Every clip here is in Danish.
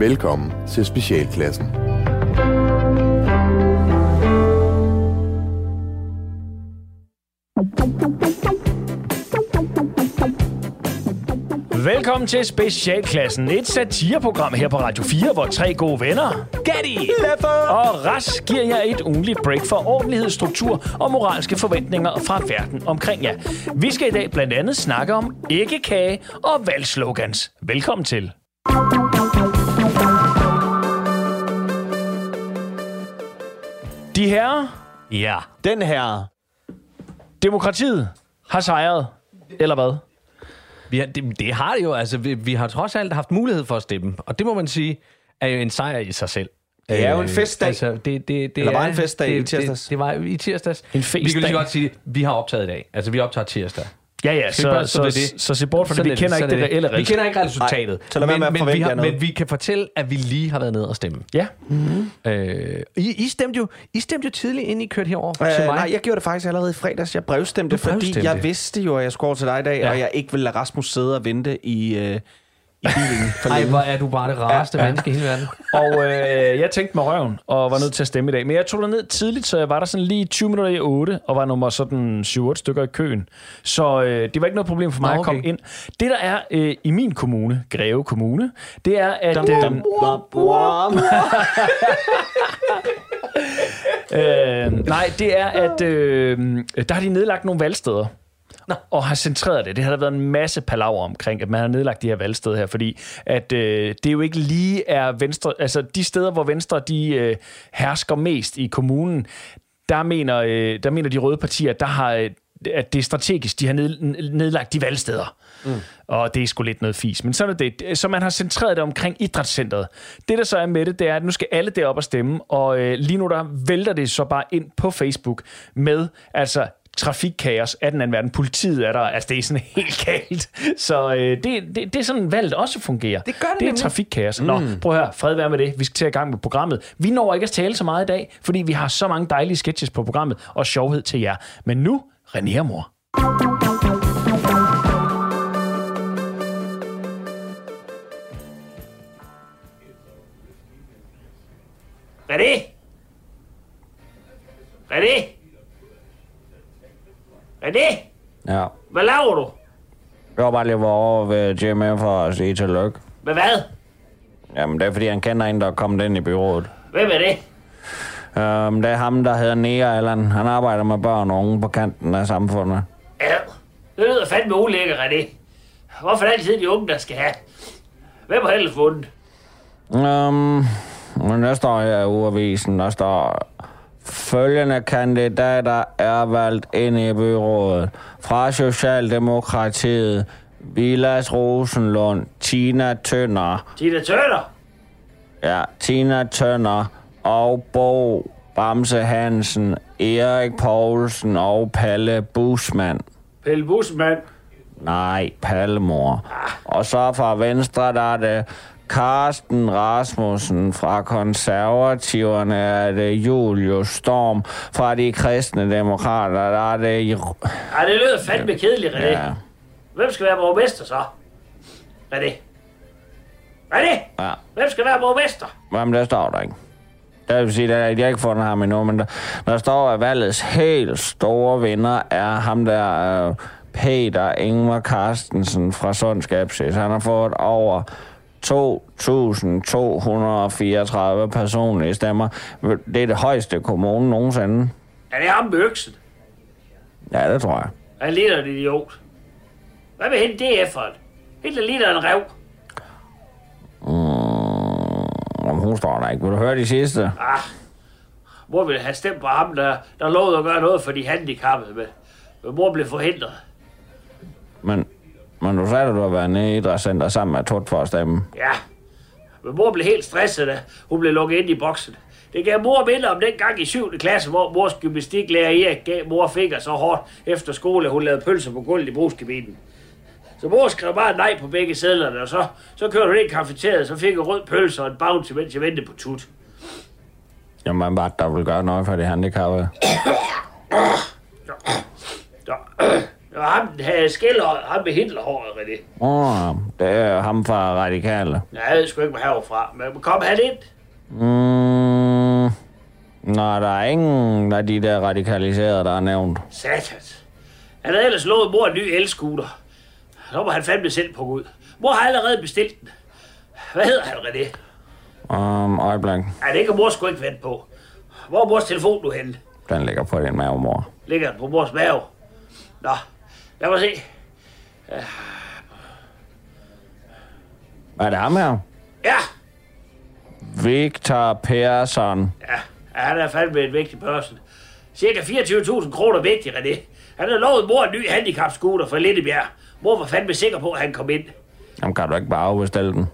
Velkommen til Specialklassen. Velkommen til Specialklassen, et satireprogram her på Radio 4, hvor tre gode venner, Gatti og Ras, giver jer et ugenligt break for ordentlighed, struktur og moralske forventninger fra verden omkring jer. Vi skal i dag blandt andet snakke om æggekage og valgslogans. Velkommen til. De her, Ja. Den her... demokratiet har sejret, eller hvad? Vi har, det, det har det jo. Altså, vi, vi har trods alt haft mulighed for at stemme. Og det må man sige, er jo en sejr i sig selv. Det er jo en Øh, festdag. Altså, det, det, det Eller var er- en festdag i tirsdags? Det, det var i tirsdags. En Vi kan lige festdag. så godt sige, at vi har optaget i dag. Altså, vi optager tirsdag. Ja, ja, vi bare så, så, det? så, så se bort fra det. Vi er kender ikke sådan det er reelle Vi resultat. kender ikke resultatet. så lad være med men, vi har, noget. men vi kan fortælle, at vi lige har været nede og stemme. Ja, Øh, I, I, stemte jo, I stemte jo tidligt, inden I kørte herover Øh, til mig. nej, jeg gjorde det faktisk allerede i fredags. Jeg brevstemte, Du fordi brevstemte. jeg vidste jo, at jeg skulle over til dig i dag, ja. og jeg ikke ville lade Rasmus sidde og vente i, øh, i bilen hvor er du bare det rareste ja, menneske i hele verden. og øh, jeg tænkte mig røven, og var nødt til at stemme i dag. Men jeg tog ned tidligt, så jeg var der sådan lige 20 minutter i 8, og var nummer sådan 7-8 stykker i køen. Så øh, det var ikke noget problem for mig Nå, at komme okay. ind. Det, der er øh, i min kommune, Greve Kommune, det er, at... Øh, øh, nej, det er, at øh, der har de nedlagt nogle valgsteder. Nå. og har centreret det. Det har der været en masse palaver omkring, at man har nedlagt de her valgsteder her, fordi at øh, det jo ikke lige er Venstre, altså de steder, hvor Venstre de øh, hersker mest i kommunen, der mener, øh, der mener de røde partier, der har, øh, at det er strategisk, de har ned, nedlagt de valgsteder. Mm. Og det er sgu lidt noget fis. Men sådan er det. Så man har centreret det omkring idrætscentret. Det, der så er med det, det er, at nu skal alle derop og stemme, og øh, lige nu der vælter det så bare ind på Facebook med, altså trafikkaos af den anden verden. Politiet er der, altså det er sådan helt galt. Så øh, det, det, det er sådan, valget også fungerer. Det gør det Det er trafikkaos. Nå, prøv at høre, fred være med det. Vi skal til at i gang med programmet. Vi når ikke at tale så meget i dag, fordi vi har så mange dejlige sketches på programmet, og sjovhed til jer. Men nu, René og mor. René? René? René? Ja. Hvad laver du? Jeg var bare lige over ved Jimmy for at sige tillykke. Med hvad? Jamen, det er fordi, han kender en, der er kommet ind i byrådet. Hvem er det? Um, det er ham, der hedder Nea Allan. Han arbejder med børn og unge på kanten af samfundet. Ja, det lyder fandme ulækker, René. Hvorfor er det altid de unge, der skal have? Hvem har ellers vundet? Um, men der står her i uavisen, der står... Følgende kandidater er valgt ind i byrådet. Fra Socialdemokratiet, Vilas Rosenlund, Tina Tønder, Tina Turner? Ja, Tina Tønder og Bo Bamse Hansen, Erik Poulsen og Palle Busmand. Pelle Busmand? Nej, Pallemor. Og så fra Venstre, der er det Karsten Rasmussen fra konservativerne, er det Julius Storm fra de kristne demokrater, der er det... Ej, det lyder fandme kedeligt, René. Ja, Hvem skal være borgmester så? René? René? ja. Hvem skal være borgmester? Jamen, der står der ikke. Det vil sige, at jeg ikke fundet ham endnu, men der, der står, at valgets helt store vinder er ham der, øh, Peter Ingvar Carstensen fra Sund Skepsis. Han har fået over 2.234 personlige stemmer. Det er det højeste kommune nogensinde. Er det ham med øksen? Ja, det tror jeg. Han ligner en idiot. Hvad vil hende DF for? Helt ligner en rev. Om hun står der ikke. Vil du høre de sidste? Ah, mor ville have stemt på ham, der, der lovede at gøre noget for de handicappede, men, men mor blev forhindret. Men, men du sagde, at du har været nede i idrætscenter sammen med Tut for at stemme. Ja, men mor blev helt stresset, da hun blev lukket ind i boksen. Det gav mor minde om den gang i 7. klasse, hvor mors gymnastiklærer Erik gav mor fingre så hårdt efter skole, at hun lavede pølser på gulvet i brugskabinen. Så mor skrev bare nej på begge sædlerne, og så, så kørte hun ind i kafeteriet, så fik hun rød pølse og en bounty, mens jeg ventede på tut. Jamen, bare der vil gøre noget for de handicappede. Det var ham, der skiller, ham med Hitlerhåret, René. Åh, oh, det er ham fra Radikale. Nej, jeg ved sgu ikke, hvor han var fra. Men kom han ind? Mm, nej, der er ingen af de der radikaliserede, der er nævnt. Satans. Han havde ellers lovet mor en ny elskuter. Så må han fandme selv på ud. Mor har allerede bestilt den. Hvad hedder han, René? Um, øjeblik. Ej, det kan mor sgu ikke vente på. Hvor er mors telefon nu henne? Den ligger på din mave, mor. Ligger den på mors mave? Nå, lad mig se. Hvad er det ham her? Ja, Victor Persson. ja, ja han er fandme en vigtig person. Cirka 24.000 kroner vigtig, René. Han har lovet mor en ny handicapscooter fra Lindebjerg. Mor var fandme sikker på, at han kom ind. Jamen, kan du ikke bare afbestille den?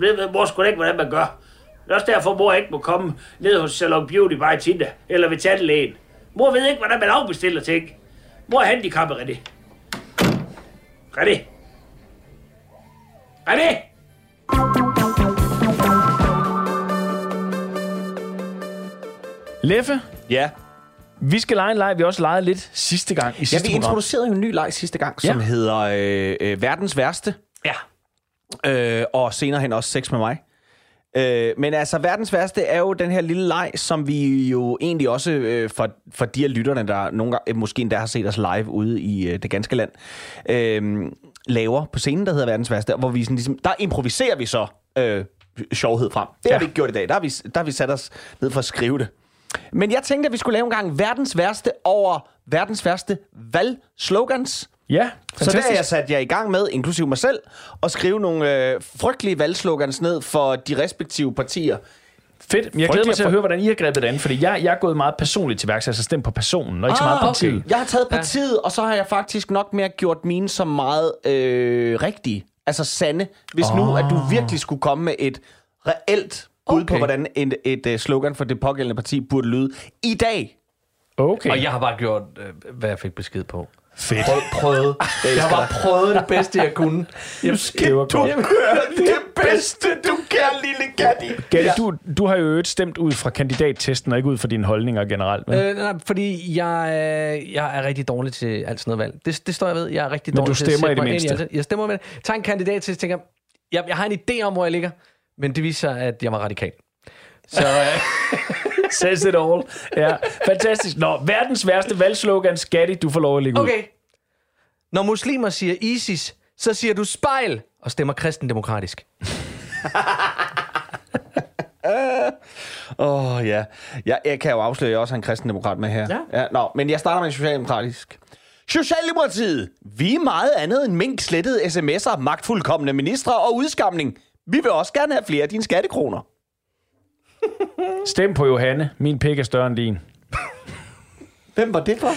Det ved mor sgu ikke, hvordan man gør. Det er også derfor, mor ikke må komme ned hos Salon Beauty by Tinda, eller ved tandlægen. Mor ved ikke, hvordan man afbestiller ting. Mor er handicappet, René. René. René! Leffe, Ja. vi skal lege en leg, vi også legede lidt sidste gang i Ja, sidste vi program. introducerede jo en ny leg sidste gang, som Ja. hedder øh, øh, Verdens Værste. Ja. Øh, og senere hen også Sex med mig. Øh, men altså, verdens værste er jo den her lille leg, som vi jo egentlig også øh, for, for de af lytterne, der nogle gange, måske endda har set os live ude i øh, det ganske land, øh, laver på scenen, der hedder verdens værste, hvor vi sådan ligesom, der improviserer vi så øh, sjovhed frem. Det har Ja. vi ikke gjort i dag. Der har vi, der har vi sat os ned for at skrive det. Men jeg tænkte, at vi skulle lave en gang verdens værste over verdens værste valgslogans. Ja, Så der fantastisk. er jeg sat jer i gang med, inklusive mig selv, at skrive nogle øh, frygtelige valgslogans ned for de respektive partier. Fedt. Men jeg glæder mig til at høre, hvordan I har grebet det an, fordi jeg, jeg er gået meget personligt til værks, altså stemt på personen, og ikke så meget Ah, partiet. Jeg har taget partiet, og så har jeg faktisk nok mere gjort mine som meget øh, rigtige. Altså sande. Hvis oh. nu, at du virkelig skulle komme med et reelt bud Okay. på, hvordan et, et, et slogan for det pågældende parti burde lyde i dag. Okay. Og jeg har bare gjort, øh, hvad jeg fik besked på. Fedt. Prøv, prøvet. Jeg har bare prøvet det bedste, jeg kunne. Jamen, Det var godt. det bedste, du kan, lille Gatti. Gatti, du, du har jo øvrigt stemt ud fra kandidattesten, og ikke ud fra dine holdninger generelt. Men, Øh, nej, fordi jeg, øh, jeg er rigtig dårlig til alt sådan noget valg. Det, det står jeg ved. Jeg er rigtig Men dårlig du til at stemmer sætte i det mig ind mindste. alt. Jeg stemmer med det. Tag en kandidat til, tænker, jeg, jeg har en idé om, hvor jeg ligger. Men det viser sig, at jeg var radikal. Så øh, Says it all. Ja, fantastisk. Nå, verdens værste valgslogan. Gatti, du får lov at ligge ud. okay. Når muslimer siger ISIS, så siger du spejl og stemmer kristendemokratisk. Åh, oh, ja. Jeg, jeg kan jo afsløre, at jeg også har en kristendemokrat med her. Ja. ja. Nå, men jeg starter med en socialdemokratisk. Socialdemokratiet. Vi er meget andet end mink slettede sms'er, magtfuldkommende ministre og udskamning. Vi vil også gerne have flere af dine skattekroner. Stem på Johanne. Min pik er større end din. Hvem var det for?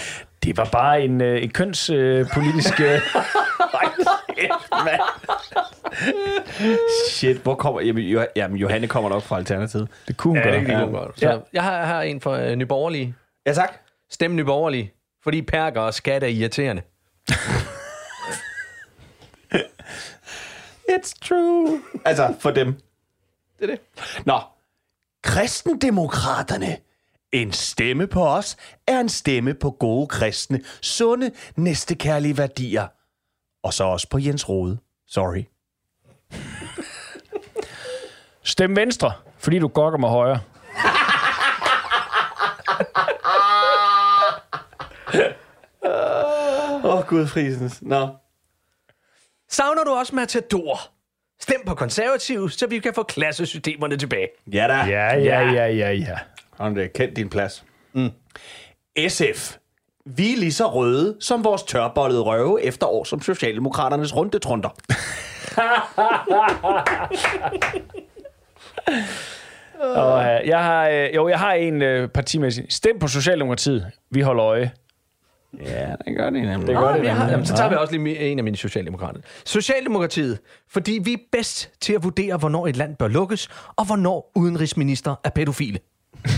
Det var bare en, øh, en kønspolitisk... Øh, Shit, hvor kommer... Jamen, jo, jamen Johanne kommer nok fra Alternativet. det kunne Ja, det gøre. kan godt. Så Ja. jeg har, har en for øh, Nyborgerlige. Ja, tak. Stem Nyborgerlige, fordi perker og skat er irriterende. It's true. Altså, for dem. Det er det. Nå. Kristendemokraterne. En stemme på os er en stemme på gode kristne, sunde, næstekærlige værdier. Og så også på Jens Rode. Sorry. Stem venstre, fordi du gokker mig højre. Åh, oh, Gud frisens. Nå. Savner du også Matador? Stem på konservativ, så vi kan få klassesystemerne tilbage. Ja da. Ja, ja, ja, ja, ja. Han er kendt din plads. Mm. SF. Vi er lige så røde som vores tørbollede røve efter år som Socialdemokraternes rundetrunder. Og, øh, jeg har, øh, jo, jeg har en øh, partimæssig. Stem på Socialdemokratiet. Vi holder øje. Ja, det gør det nemlig. Det gør det, jeg har, jamen, så tager vi også lige en af mine socialdemokrater. Socialdemokratiet, fordi vi er bedst til at vurdere, hvornår et land bør lukkes, og hvornår udenrigsminister er pædofile.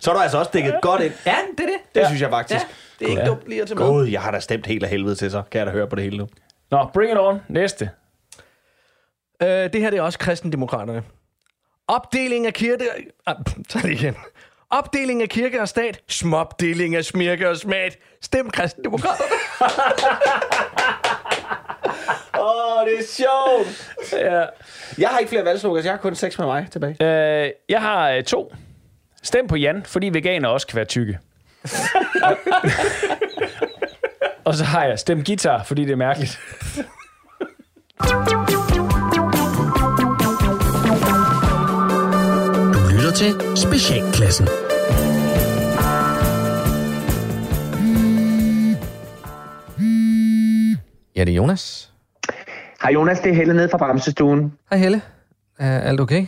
Så er du altså også dækket godt ind. Ja, det er det. Det ja. synes jeg faktisk. Ja, det er ikke dumt lige at tage med. Gud, jeg har da stemt helt af helvede til så. Kan jeg da høre på det hele nu. Nå, bring it on. Næste. Øh, det her det er også kristendemokraterne. Opdeling af kirke... Ah, tag det igen. Opdeling af kirke og stat. Smopdeling af smirke og smat. Stem kristendemokraterne. Åh, oh, det er sjovt. Ja. Jeg har ikke flere valgslogans. Jeg har kun seks med mig tilbage. Øh, jeg har øh, to. Stem på Jan, fordi veganer også kan være tykke. Og så har jeg stem guitar, fordi det er mærkeligt. til Specialklassen. Ja, det er Jonas. Hej Jonas, det er Helle nede fra Bremsestuen. Hej Helle. Er alt okay?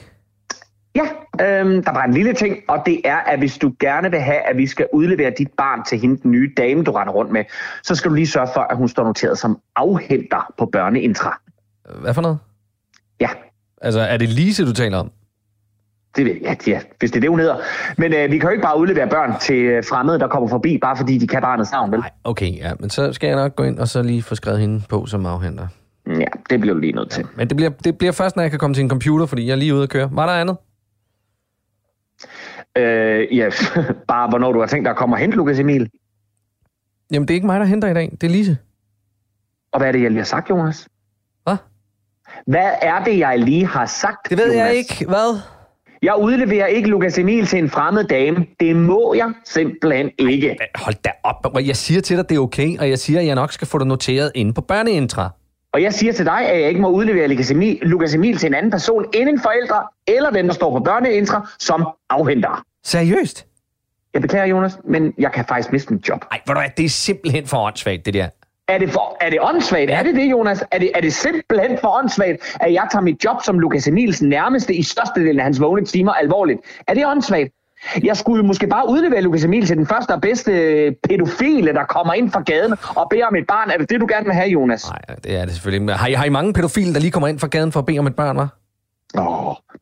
Ja, øhm, der var en lille ting, og det er, at hvis du gerne vil have, at vi skal udlevere dit barn til hende, den nye dame, du render rundt med, så skal du lige sørge for, at hun står noteret som afhenter på børneintra. Hvad for noget? Ja, Altså, er det Lise, du taler om? Det ved jeg, ja, hvis det er det, hun hedder. Men øh, vi kan jo ikke bare udlevere børn til øh, fremmede, der kommer forbi, bare fordi de kan barnets navn, vel? Nej, okay, ja. Men så skal jeg nok gå ind og så lige få skrevet hende på som afhenter. Ja, det bliver du lige nødt til. Men det bliver, det bliver først, når jeg kan komme til en computer, fordi jeg er lige ude at køre. Var der andet? Øh, ja, bare hvornår du har tænkt dig at komme og hente Lukas Emil. Jamen, det er ikke mig, der henter i dag. Det er Lise. Og hvad er det, jeg lige har sagt, Jonas? Hvad? Hvad er det, jeg lige har sagt, Det ved Jonas? jeg ikke. Hvad? Jeg udleverer ikke Lukas Emil til en fremmed dame. Det må jeg simpelthen ikke. Hold da op. Jeg siger til dig, det er okay, og jeg siger, at jeg nok skal få det noteret inde på børneintra. Og jeg siger til dig, at jeg ikke må udlevere Lukas Emil, Lukas Emil til en anden person end en forældre, eller den, der står på børneintra, som afhenter. Seriøst? Jeg beklager, Jonas, men jeg kan faktisk miste mit job. Nej, du hvad, det er simpelthen for åndssvagt, det der. Er det, for, er det åndssvagt? Er det det, Jonas? Er det, er det simpelthen for åndssvagt, at jeg tager mit job som Lukas Emils nærmeste i størstedelen af hans vågne timer alvorligt? Er det åndssvagt? Jeg skulle måske bare udlevere Lukas Emil til den første og bedste pædofile, der kommer ind fra gaden og beder om et barn. Er det det, du gerne vil have, Jonas? Nej, det er det selvfølgelig. Har I, har I mange pædofile, der lige kommer ind fra gaden for at bede om et barn, hva'?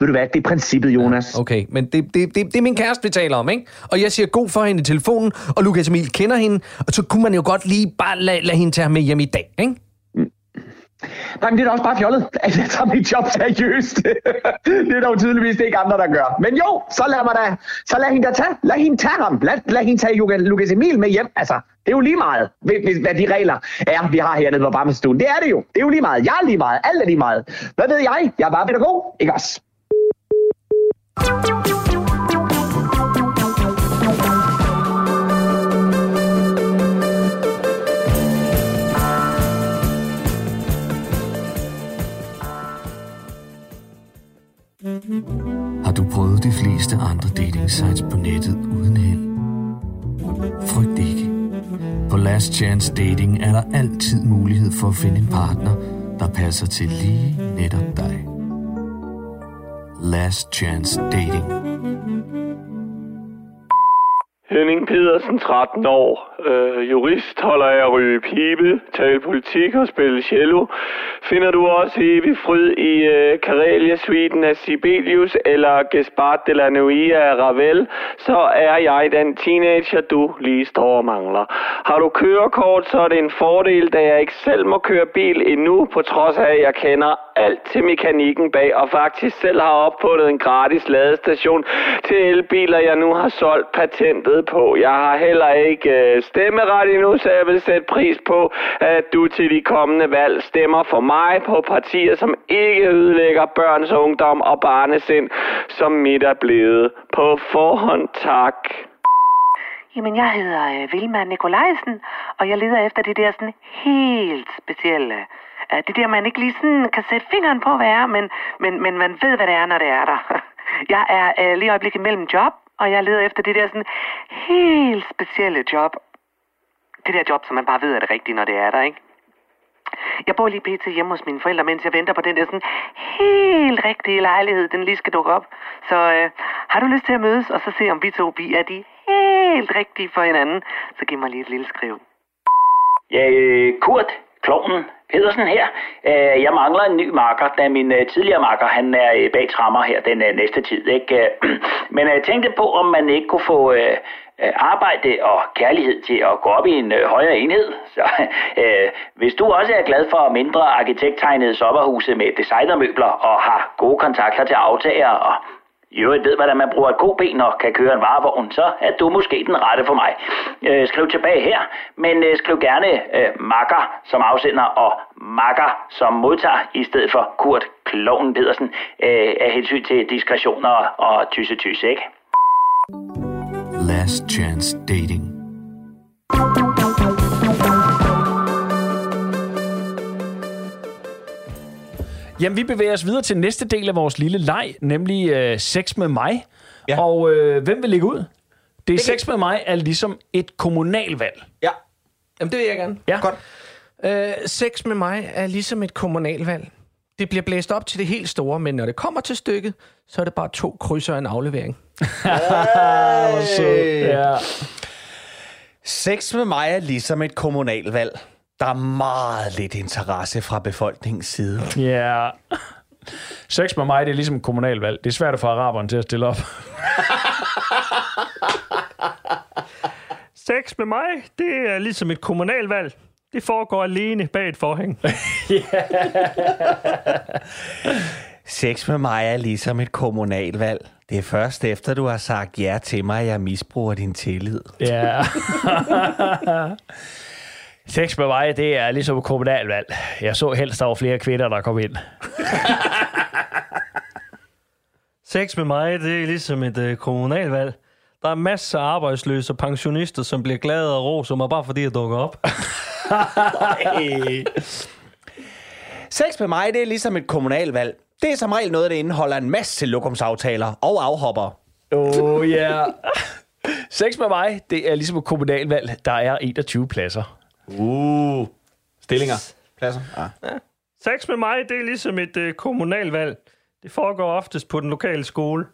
Ved du hvad? Det er princippet, Jonas. Okay, men det, det, det, det er min kæreste, vi taler om, ikke? Og jeg siger god for hende i telefonen, og Lukas Emil kender hende, og så kunne man jo godt lige bare lade, lade hende tage ham med hjem i dag, ikke? Nej, men det er da også bare fjollet, at jeg tager mit job seriøst. det er jo tydeligvis ikke andre, der gør. Men jo, så lad mig da, så lad hende da tage, lad hende tage ham. Lad, lad hende tage Lukas- Emil med hjem. Altså, det er jo lige meget, hvad de regler er, vi har hernede på Bammestuen. Det er det jo. Det er jo lige meget. Jeg er lige meget. Alt er lige meget. Hvad ved jeg? Jeg er bare pædagog, ikke også? Har du prøvet de fleste andre dating sites på nettet uden held? Frygt ikke. På Last Chance Dating er der altid mulighed for at finde en partner, der passer til lige netop dig. Last Chance Dating. Henning Pedersen, 13 år. Øh, jurist, holder af at ryge pibe, tale politik og spille cello. Finder du også evig fryd i øh, Karelia-suiten af Sibelius eller Gaspard de la Nuit af Ravel, så er jeg den teenager, du lige står og mangler. Har du kørekort, så er det en fordel, da jeg ikke selv må køre bil endnu, på trods af, at jeg kender alt til mekanikken bag, og faktisk selv har opfundet en gratis ladestation til elbiler, jeg nu har solgt patentet på. Jeg har heller ikke øh, stemmeret endnu, så jeg vil sætte pris på, at du til de kommende valg stemmer for mig på partier, som ikke ødelægger børns ungdom og barnesind, som mit er blevet. På forhånd tak. Jamen, jeg hedder øh, Vilma Nikolajsen, og jeg leder efter det der sådan helt specielle. Øh, det der, man ikke lige sådan kan sætte fingeren på, hvad er, men, men, men man ved, hvad det er, når det er der. Jeg er uh, lige i øjeblikket mellem job, og jeg leder efter det der sådan helt specielle job. Det der job, som man bare ved er det rigtige, når det er der, ikke? Jeg bor lige pt. hjemme hos mine forældre, mens jeg venter på den der sådan helt rigtige lejlighed, den lige skal dukke op. Så øh, har du lyst til at mødes, og så se om vi to, vi er de helt rigtige for hinanden, så giv mig lige et lille skriv. Ja, øh, Kurt, klovnen Pedersen her. Øh, Jeg mangler en ny marker, da min øh, tidligere marker, han er øh, bag trammer her den øh, næste tid. Ikke? Men øh, jeg tænkte på, om man ikke kunne få øh, øh, arbejde og kærlighed til at gå op i en øh, højere enhed. Så øh, hvis du også er glad for mindre arkitekttegnede sommerhuse med designermøbler og har gode kontakter til aftager og i øvrigt ved, hvordan man bruger et koben og kan køre en varevogn, så er du måske den rette for mig. Øh, skriv tilbage her, men øh, skriv gerne øh, makker som afsender og makker som modtager, i stedet for Kurt Kloven Pedersen, øh, af hensyn til diskretioner og tysse-tysse, ikke? Last Chance Dating. Jamen, vi bevæger os videre til næste del af vores lille leg, nemlig øh, sex med mig. Ja. Og øh, hvem vil ligge ud? Det er sex med mig er ligesom et kommunalvalg. Ja. Jamen, det vil jeg gerne. Ja. Godt. Øh, sex med mig er ligesom et kommunalvalg. Det bliver blæst op til det helt store, men når det kommer til stykket, så er det bare to krydser og en aflevering. Ja. Sex med mig er ligesom et kommunalvalg. Der er meget lidt interesse fra befolkningens side. Ja. Sex med mig, det er ligesom et kommunalvalg. Det er svært at få araberne til at stille op. Sex med mig, det er ligesom et kommunalvalg. Det foregår alene bag et forhæng. Sex med mig er ligesom et kommunalvalg. Det er først efter, du har sagt ja til mig, at jeg misbruger din tillid. Ja. Sex med mig, det er ligesom et kommunalvalg. Jeg så helst, der var flere kvinder, der kom ind. Sex med mig, det er ligesom et øh, kommunalvalg. Der er masser af arbejdsløse og pensionister, som bliver glade og roser mig, bare fordi jeg dukker op. Sex med mig, det er ligesom et kommunalvalg. Det er som regel noget, der indeholder en masse lokumsaftaler og afhopper. Oh ja. Yeah. Sex med mig, det er ligesom et kommunalvalg. Der er 21 pladser. Uh. Stillinger. Pladser. Ah. Sex med mig, det er ligesom et øh, kommunalvalg. Det foregår oftest på den lokale skole.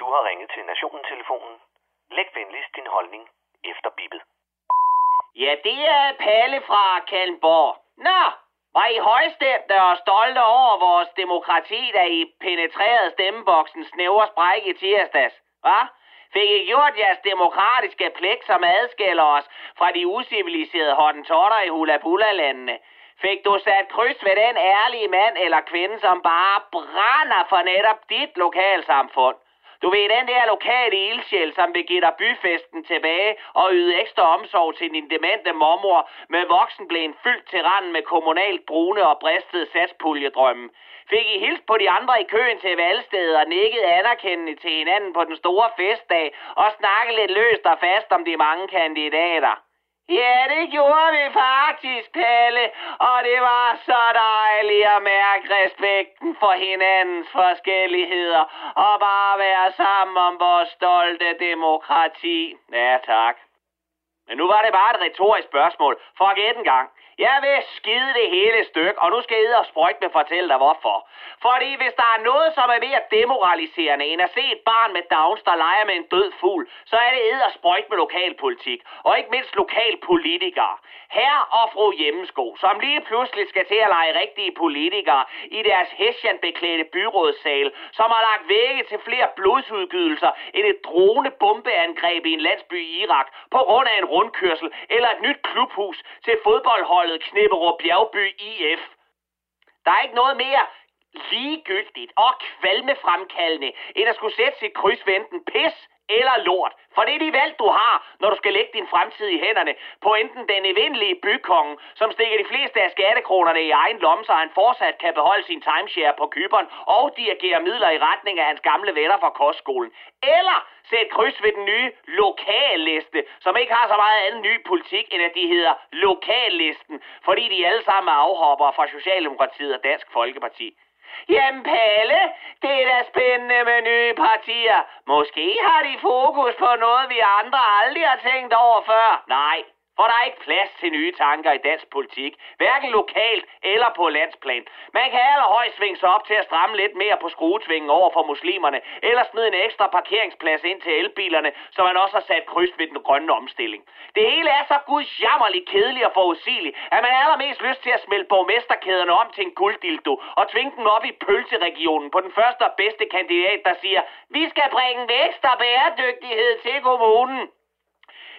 Du har ringet til Nationen-telefonen. Læg venligst din holdning efter bippet. Ja, det er Palle fra Kalmborg. Nå, var I højstemte og stolte over vores demokrati, da I penetrerede stemmeboksen snævre spræk i tirsdags? Hva? Fik I gjort jeres demokratiske pligt, som adskiller os fra de usiviliserede hottentotter i Hulabula-landene? Fik du sat kryds ved den ærlige mand eller kvinde, som bare brænder for netop dit lokalsamfund? Du ved, den der lokale ildsjæl, som vil give dig byfesten tilbage og yde ekstra omsorg til din demente mormor med voksenblæen fyldt til randen med kommunalt brune og bristede satspuljedrømme. Fik I hils på de andre i køen til valgstedet og nikket anerkendende til hinanden på den store festdag og snakket lidt løst og fast om de mange kandidater? Ja, det gjorde vi faktisk, Palle, og det var så dejligt at mærke respekten for hinandens forskelligheder og bare være sammen om vores stolte demokrati. Ja, tak. Men nu var det bare et retorisk spørgsmål. For en gang. Jeg vil skide det hele stykke, og nu skal jeg og sprøjt med fortælle dig hvorfor. Fordi hvis der er noget, som er mere demoraliserende end at se et barn med Downs, der leger med en død fugl, så er det ed og sprøjt med lokalpolitik, og ikke mindst lokalpolitikere. Herre og fru Hjemmesko, som lige pludselig skal til at lege rigtige politikere i deres hessianbeklædte byrådssal, som har lagt vægge til flere blodsudgydelser end et dronebombeangreb i en landsby i Irak på grund af en rundkørsel eller et nyt klubhus til fodboldhold fodboldholdet Knipperup Bjergby IF. Der er ikke noget mere ligegyldigt og kvalmefremkaldende, end at skulle sætte sit kryds ved enten pis eller lort. For det er de valg, du har, når du skal lægge din fremtid i hænderne på enten den evindelige bykonge, som stikker de fleste af skattekronerne i egen lomme, så han fortsat kan beholde sin timeshare på kyberen og dirigere midler i retning af hans gamle venner fra kostskolen. Eller sæt kryds ved den nye lokalliste, som ikke har så meget anden ny politik, end at de hedder lokallisten, fordi de alle sammen er afhoppere fra Socialdemokratiet og Dansk Folkeparti. Jamen Palle, det er da spændende med nye partier. Måske har de fokus på noget, vi andre aldrig har tænkt over før. Nej, for der er ikke plads til nye tanker i dansk politik, hverken lokalt eller på landsplan. Man kan allerhøjst svinge sig op til at stramme lidt mere på skruetvingen over for muslimerne, eller smide en ekstra parkeringsplads ind til elbilerne, så man også har sat kryds ved den grønne omstilling. Det hele er så gudsjammerligt kedeligt og forudsigeligt, at man allermest lyst til at smelte borgmesterkæderne om til en gulddildo og tvinge dem op i pølseregionen på den første og bedste kandidat, der siger, vi skal bringe vækst og bæredygtighed til kommunen.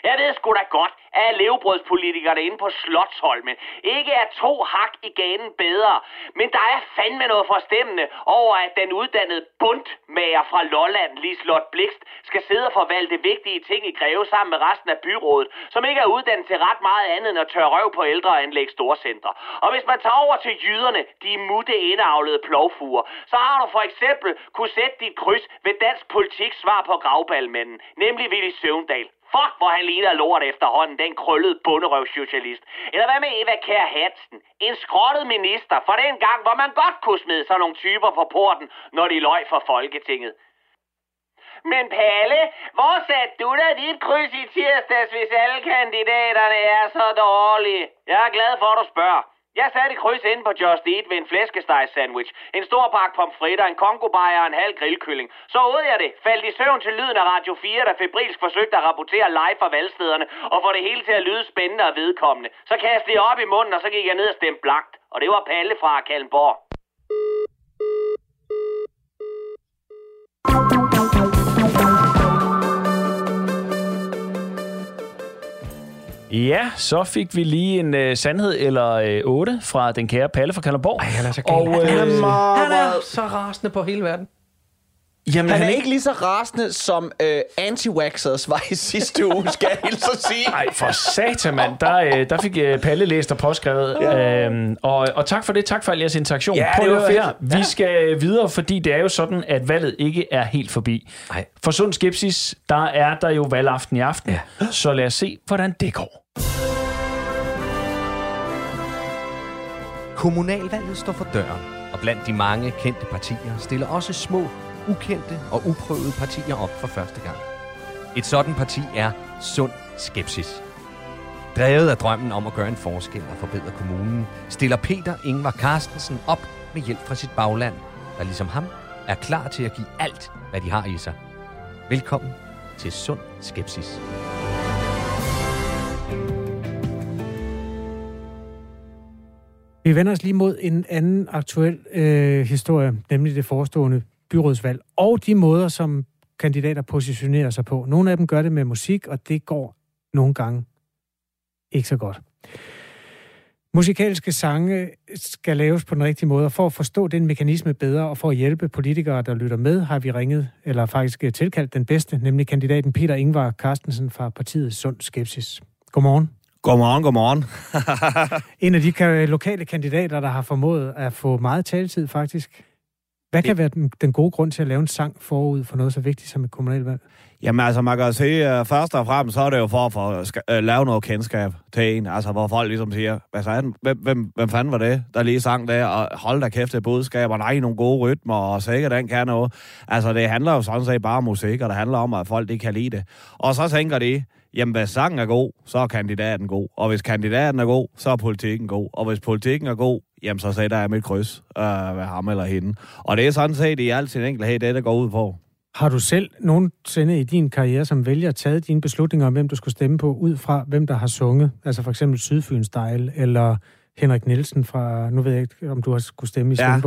Jeg ved sgu da godt, at levebrødspolitikerne inde på Slottsholmen ikke er to hak i ganen bedre. Men der er fandme noget forstemmende over, at den uddannede bundmager fra Lolland, Lislot Blikst, skal sidde og forvalte vigtige ting i Greve sammen med resten af byrådet, som ikke er uddannet til ret meget andet end at tørre røv på ældre og anlægge storcentre. Og hvis man tager over til jyderne, de mutte indavlede plovfuger, så har du for eksempel kunne sætte dit kryds ved dansk politik svar på gravballmanden, nemlig Willy Søvndal. Fuck, hvor han ligner lort efterhånden, den krøllede bunderøvsocialist. Eller hvad med Eva Kær Hansen? En skrottet minister for den gang, hvor man godt kunne smide sådan nogle typer på porten, når de løg for Folketinget. Men Palle, hvor satte du da dit kryds i tirsdags, hvis alle kandidaterne er så dårlige? Jeg er glad for, at du spørger. Jeg satte kryds ind på Just Eat ved en flæskesteg sandwich, en stor pakke pomfritter, en kongobajer og en halv grillkylling. Så åd jeg det, faldt i søvn til lyden af Radio 4, der febrilsk forsøgte at rapportere live fra valgstederne og få det hele til at lyde spændende og vedkommende. Så kastede jeg op i munden, og så gik jeg ned og stemte blankt. Og det var Palle fra Kalmborg. Ja, så fik vi lige en uh, sandhed eller uh, 8 fra den kære Palle fra Kalderborg. Ej, han er så gal. Og, han, øh, er, han er så rasende på hele verden. Jamen, han er ikke lige så rasende, som øh, anti-waxers var i sidste uge, skal jeg hilse at sige. Nej, for satan, mand. Der, øh, der fik øh, Palle læst og påskrevet. Ja. Øhm, og, og tak for det. Tak for al jeres interaktion. Ja, Prøv det var her. fedt. Ja. Vi skal videre, fordi det er jo sådan, at valget ikke er helt forbi. Nej. For sund skepsis, der er der jo valgaften i aften. Ja. Så lad os se, hvordan det går. Kommunalvalget står for døren, og blandt de mange kendte partier stiller også små, ukendte og uprøvede partier op for første gang. Et sådan parti er Sund Skepsis. Drevet af drømmen om at gøre en forskel og forbedre kommunen, stiller Peter Ingvar Carstensen op med hjælp fra sit bagland, der ligesom ham er klar til at give alt, hvad de har i sig. Velkommen til Sund Skepsis. Vi vender os lige mod en anden aktuel øh, historie, nemlig det forestående byrådsvalg, og de måder, som kandidater positionerer sig på. Nogle af dem gør det med musik, og det går nogle gange ikke så godt. Musikalske sange skal laves på den rigtige måde, og for at forstå den mekanisme bedre, og for at hjælpe politikere, der lytter med, har vi ringet, eller faktisk tilkaldt den bedste, nemlig kandidaten Peter Ingvar Carstensen fra partiet Sund Skepsis. Godmorgen. Godmorgen, godmorgen. En af de ka- lokale kandidater, der har formået at få meget taletid, faktisk. Hvad kan være den, den gode grund til at lave en sang forud for noget så vigtigt som et kommunalvalg? Jamen altså, man kan sige, uh, først og fremmest, så er det jo for at få, uh, lave noget kendskab til en. Altså, hvor folk ligesom siger, hvad så? Hvem, hvem, hvem fanden var det, der lige sang der? Og hold da kæft, det budskab, og nej, nogle gode rytmer, og sikkert den kan noget. Altså, det handler jo sådan set bare om musik, og det handler om, at folk de kan lide det. Og så tænker de, jamen hvis sangen er god, så er kandidaten god. Og hvis kandidaten er god, så er politikken god. Og hvis politikken er god, jamen så sætter jeg mit kryds øh, ved ham eller hende. Og det er sådan set i al sin enkelhed det, der går ud på. Har du selv nogensinde i din karriere som vælger taget dine beslutninger om, hvem du skulle stemme på, ud fra hvem der har sunget? Altså for eksempel Sydfyn Style, eller Henrik Nielsen fra, nu ved jeg ikke, om du har skulle stemme i Ja.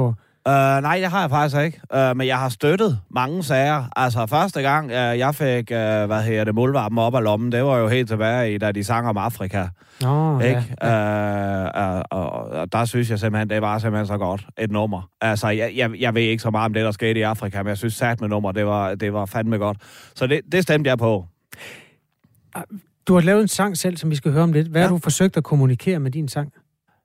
Uh, nej, det har jeg faktisk ikke. Uh, men jeg har støttet mange sager. Altså, første gang, uh, jeg fik, uh, hvad hedder det, muldvarpen op af lommen, det var jo helt tilbage i, da de sang om Afrika. Nå, ikke? ja. Uh, uh, og, og der synes jeg simpelthen, det var simpelthen så godt et nummer. Altså, jeg, jeg, jeg ved ikke så meget om det, der skete i Afrika, men jeg synes sat med nummer, det var, det var fandme godt. Så det, det stemte jeg på. Du har lavet en sang selv, som vi skal høre om lidt. Hvad ja. har du forsøgt at kommunikere med din sang?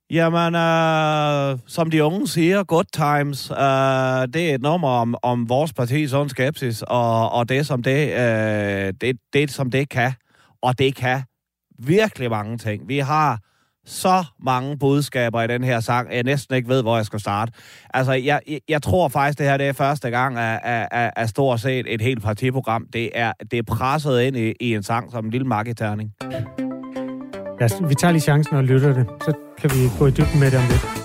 Jamen, øh, som de unge siger, Good Times, øh, det er et nummer om, om vores parti, sådan skepsis, og, og det, som det, øh, det, det, som det kan. Og det kan virkelig mange ting. Vi har så mange budskaber i den her sang, at jeg næsten ikke ved, hvor jeg skal starte. Altså, jeg, jeg, jeg tror faktisk, det her det er første gang af, af, af, af stort set et helt partiprogram. Det er, det er presset ind i, i en sang som en lille marketerning. Lad os, vi tager lige chancen og lytter det, så kan vi gå i dybden med det om lidt.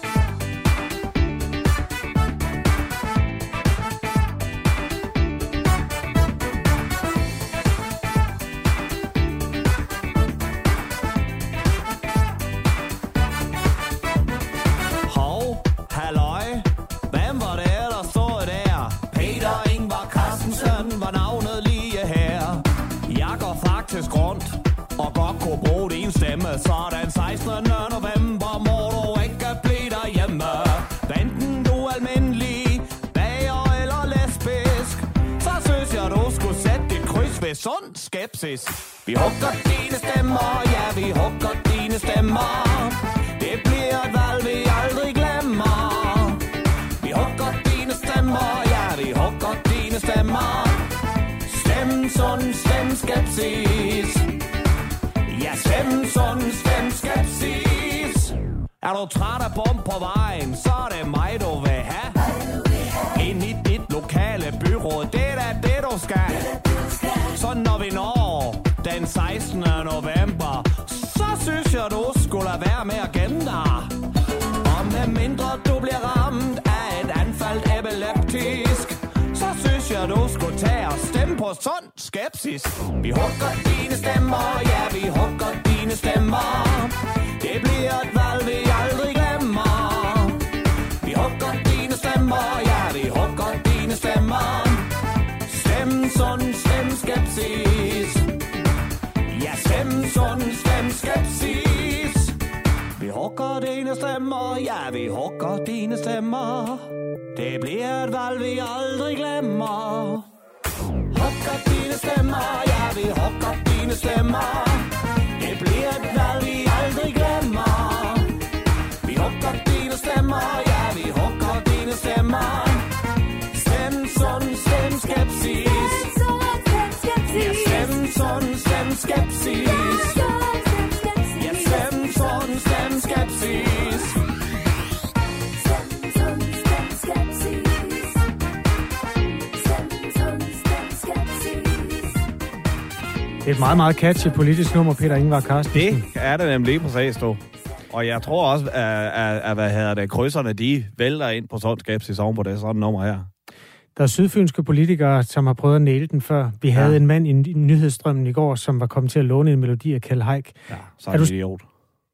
Skepsis. Vi hugger dine stemmer, ja vi hugger dine stemmer. Det bliver et valg vi aldrig glemmer. Vi hugger dine stemmer, ja vi hugger dine stemmer. Stem sund, stem skepsis. Ja, stem sund, stem skepsis. Vi hugger dine stemmer, ja vi hugger dine stemmer. Det bliver et valg vi aldrig glemmer. Hugger dine stemmer, ja vi hugger dine stemmer. Det bliver et valg vi aldrig glemmer. Vi hugger dine stemmer, ja vi hugger dine stemmer. Stem sund, stem skepsis. Ja, stem sund, stem skepsis Det er et meget, meget catchy politisk nummer, Peter Ingvar Carstensen. Det er det nemlig lige præcis, du. Og jeg tror også, at, at, at hvad hedder det, krydserne, de vælter ind på oven på det sådan nummer her. Der er sydfynske politikere, som har prøvet at næle den før. Vi havde Ja. en mand i nyhedsstrømmen i går, som var kommet til at låne en melodi af Kjell Haik. Ja, så Er du... idiot.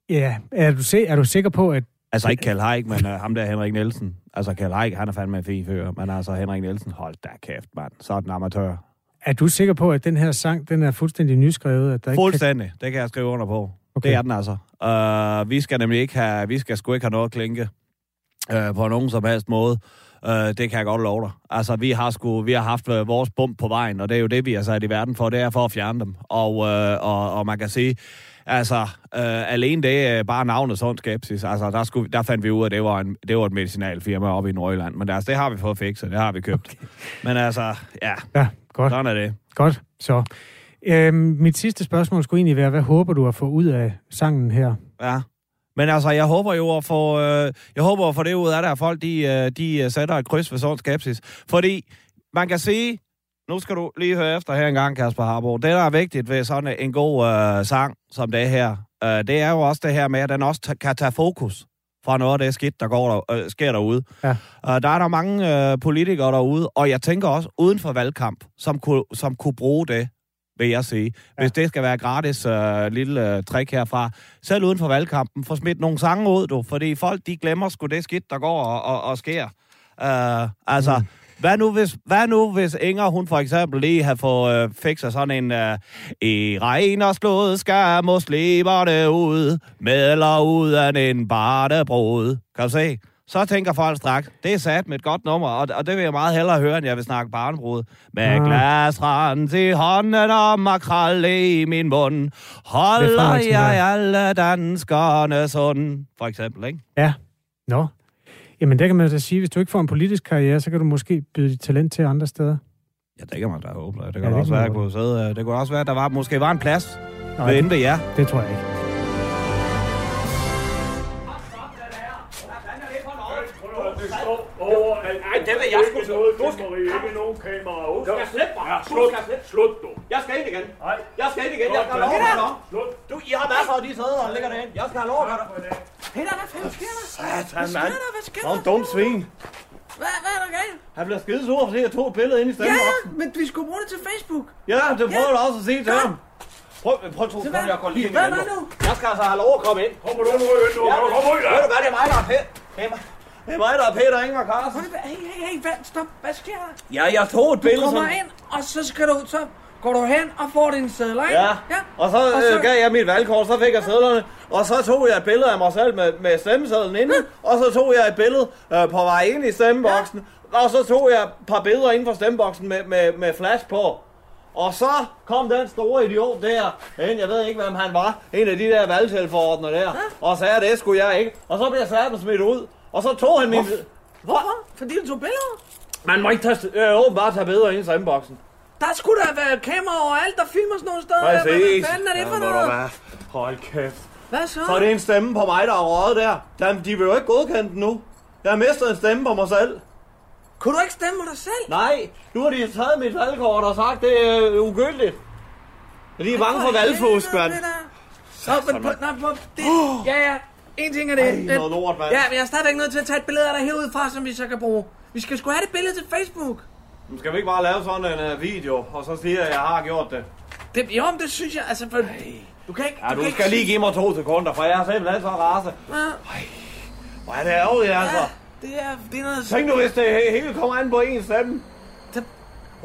Ja, er du, se, er du sikker på, at... Altså ikke Kjell Haik, men uh, ham der Henrik Nielsen. Altså Kjell Haik, han er fandme en fin fyr. Men altså Henrik Nielsen, hold da kæft, mand. Så er den amatør. Er du sikker på, at den her sang, den er fuldstændig nyskrevet? At der ikke Fuldstændig. Det kan jeg skrive under på. Okay. Det er den altså. Uh, vi skal nemlig ikke have, vi skal sgu ikke have noget at klinke uh, på nogen som helst måde. Uh, det kan jeg godt love dig. Altså, vi har, sgu, vi har haft uh, vores bump på vejen, og det er jo det, vi er sat i verden for. Det er for at fjerne dem. Og, uh, og, og man kan sige, altså, uh, alene det er bare navnet sådan skepsis. Altså, der, skulle, der fandt vi ud af, at det var, en, det var et medicinalfirma oppe i Nordjylland. Men altså, det har vi fået fikset. Det har vi købt. Okay. Men altså, ja, Ja, godt. sådan er det. Godt, så. Øhm, mit sidste spørgsmål skulle egentlig være, hvad håber du at få ud af sangen her? Ja. Men altså, jeg håber jo at få, øh, jeg håber at få det ud af det, at folk de, øh, de øh, sætter et kryds ved sådan skepsis. Fordi man kan sige, nu skal du lige høre efter her en gang, Kasper Harbo. Det, der er vigtigt ved sådan en god øh, sang som det her, øh, det er jo også det her med, at den også ta- kan tage fokus fra noget af det skidt, der går der, øh, sker derude. Ja. Uh, der er der mange øh, politikere derude, og jeg tænker også uden for valgkamp, som kunne, som kunne bruge det, vil jeg sige. Hvis det skal være gratis øh, lille øh, trick herfra. Selv uden for valgkampen, få smidt nogle sange ud, du. Fordi folk, de glemmer sgu det skidt, der går og, og, og sker. Uh, altså, mm. hvad, nu hvis, hvad nu hvis Inger, hun for eksempel lige har fået øh, fikset sådan en øh, I regn og slået skal muslimerne ud, med eller ud af en barnebrud. Kan du se? Så tænker folk straks, det er sat med et godt nummer, og, og det vil jeg meget hellere høre, end jeg vil snakke barnebrud. Med Ah. glasrand til hånden og makrel i min mund, holder jeg her. alle danskerne sund. For eksempel, ikke? Ja, nå. Jamen, der kan man så sige, hvis du ikke får en politisk karriere, så kan du måske byde dit talent til andre steder. Ja, det kan man da håbe. Det kan Ja, ja, det også være, at kunne sidde, øh, det kunne også være, at der var, måske var en plads Nej, ved det- ved jer. Det tror jeg ikke. Det vil jeg sgu så. Du skal ikke nogen kamera. Du skal slippe mig. Du skal slippe. Slut, du. Jeg skal ind igen. Nej. Jeg skal ind igen. Jeg skal have lov at om. Du, I har masser af de sæder, der ligger derinde. Jeg skal have lov at gøre det. Peter, hvad fanden sker der? Satan, Hvad mand. sker der? Hvad sker dum svin. Hvad, hvad er der galt? Han bliver skide sur, fordi jeg tog et billede ind i Ja, ja, men vi skulle bruge det til Facebook. Ja, det prøver Ja. du også at sige til ham. Prøv, prøv to kom, hvad- jeg går lige ind hvad er der nu? Jeg skal altså have lov at komme ind. Du nu ind, du? Ja, Kom ud, da. ved du hvad, det er mig, der er Peter. Det er mig- er der er Peter Ingvar Carlsen. Hey, hey, hey, hvad, stop. Hvad sker der? Ja, jeg tog et Du billede, kommer som... ind, og så skal du, så går du hen og får din sædler, ikke? Ja, og så, og så... Øh, gav jeg mit valgkort, så fik jeg sædlerne, og så tog jeg et billede af mig selv med, med stemmesedlen inde, og så tog jeg et billede øh, på vej ind i stemmeboksen, og så tog jeg et par billeder inden for stemmeboksen med, med, med flash på. Og så kom den store idiot der, ind, jeg ved ikke, hvem han var, en af de der valgtilforordner der, og sagde, at det skulle jeg ikke. Og så blev jeg sat smidt ud, og så tog han min... Hvorfor? Fordi du tog billeder? Man må ikke tage, øh, åbenbart tage billeder ind i stemmeboksen. Der skulle da være kamera overalt, der filmer sådan nogle steder. Præcis. hvad fanden er det for noget? hvad? Hold kæft. Hvad så? Så er det en stemme på mig, der er røget der. Jamen, de vil jo ikke godkende den nu. Jeg har mistet en stemme på mig selv. Kunne du ikke stemme dig selv? Nej, nu har de taget mit valgkort og sagt, det er ugyldigt. De er bange for valgfusk, mand. Nå, men på, det, ja, ja. En ting er det. Ej, men- noget lort, mand. Ja, men jeg er stadigvæk nødt til at tage et billede af dig herudefra, som vi så kan bruge. Vi skal sgu have det billede til Facebook. Nu skal vi ikke bare lave sådan en uh, video, og så sige, at jeg har gjort det. Det, jo, men det synes jeg, altså, for, du kan ikke... Ja, du kan skal ikke lige give mig to sekunder, for jeg er simpelthen så rase. Ja, Hvor er det ærgerligt, altså. det er, det er noget... Tænk nu, hvis det he- hele kommer an på en stemme.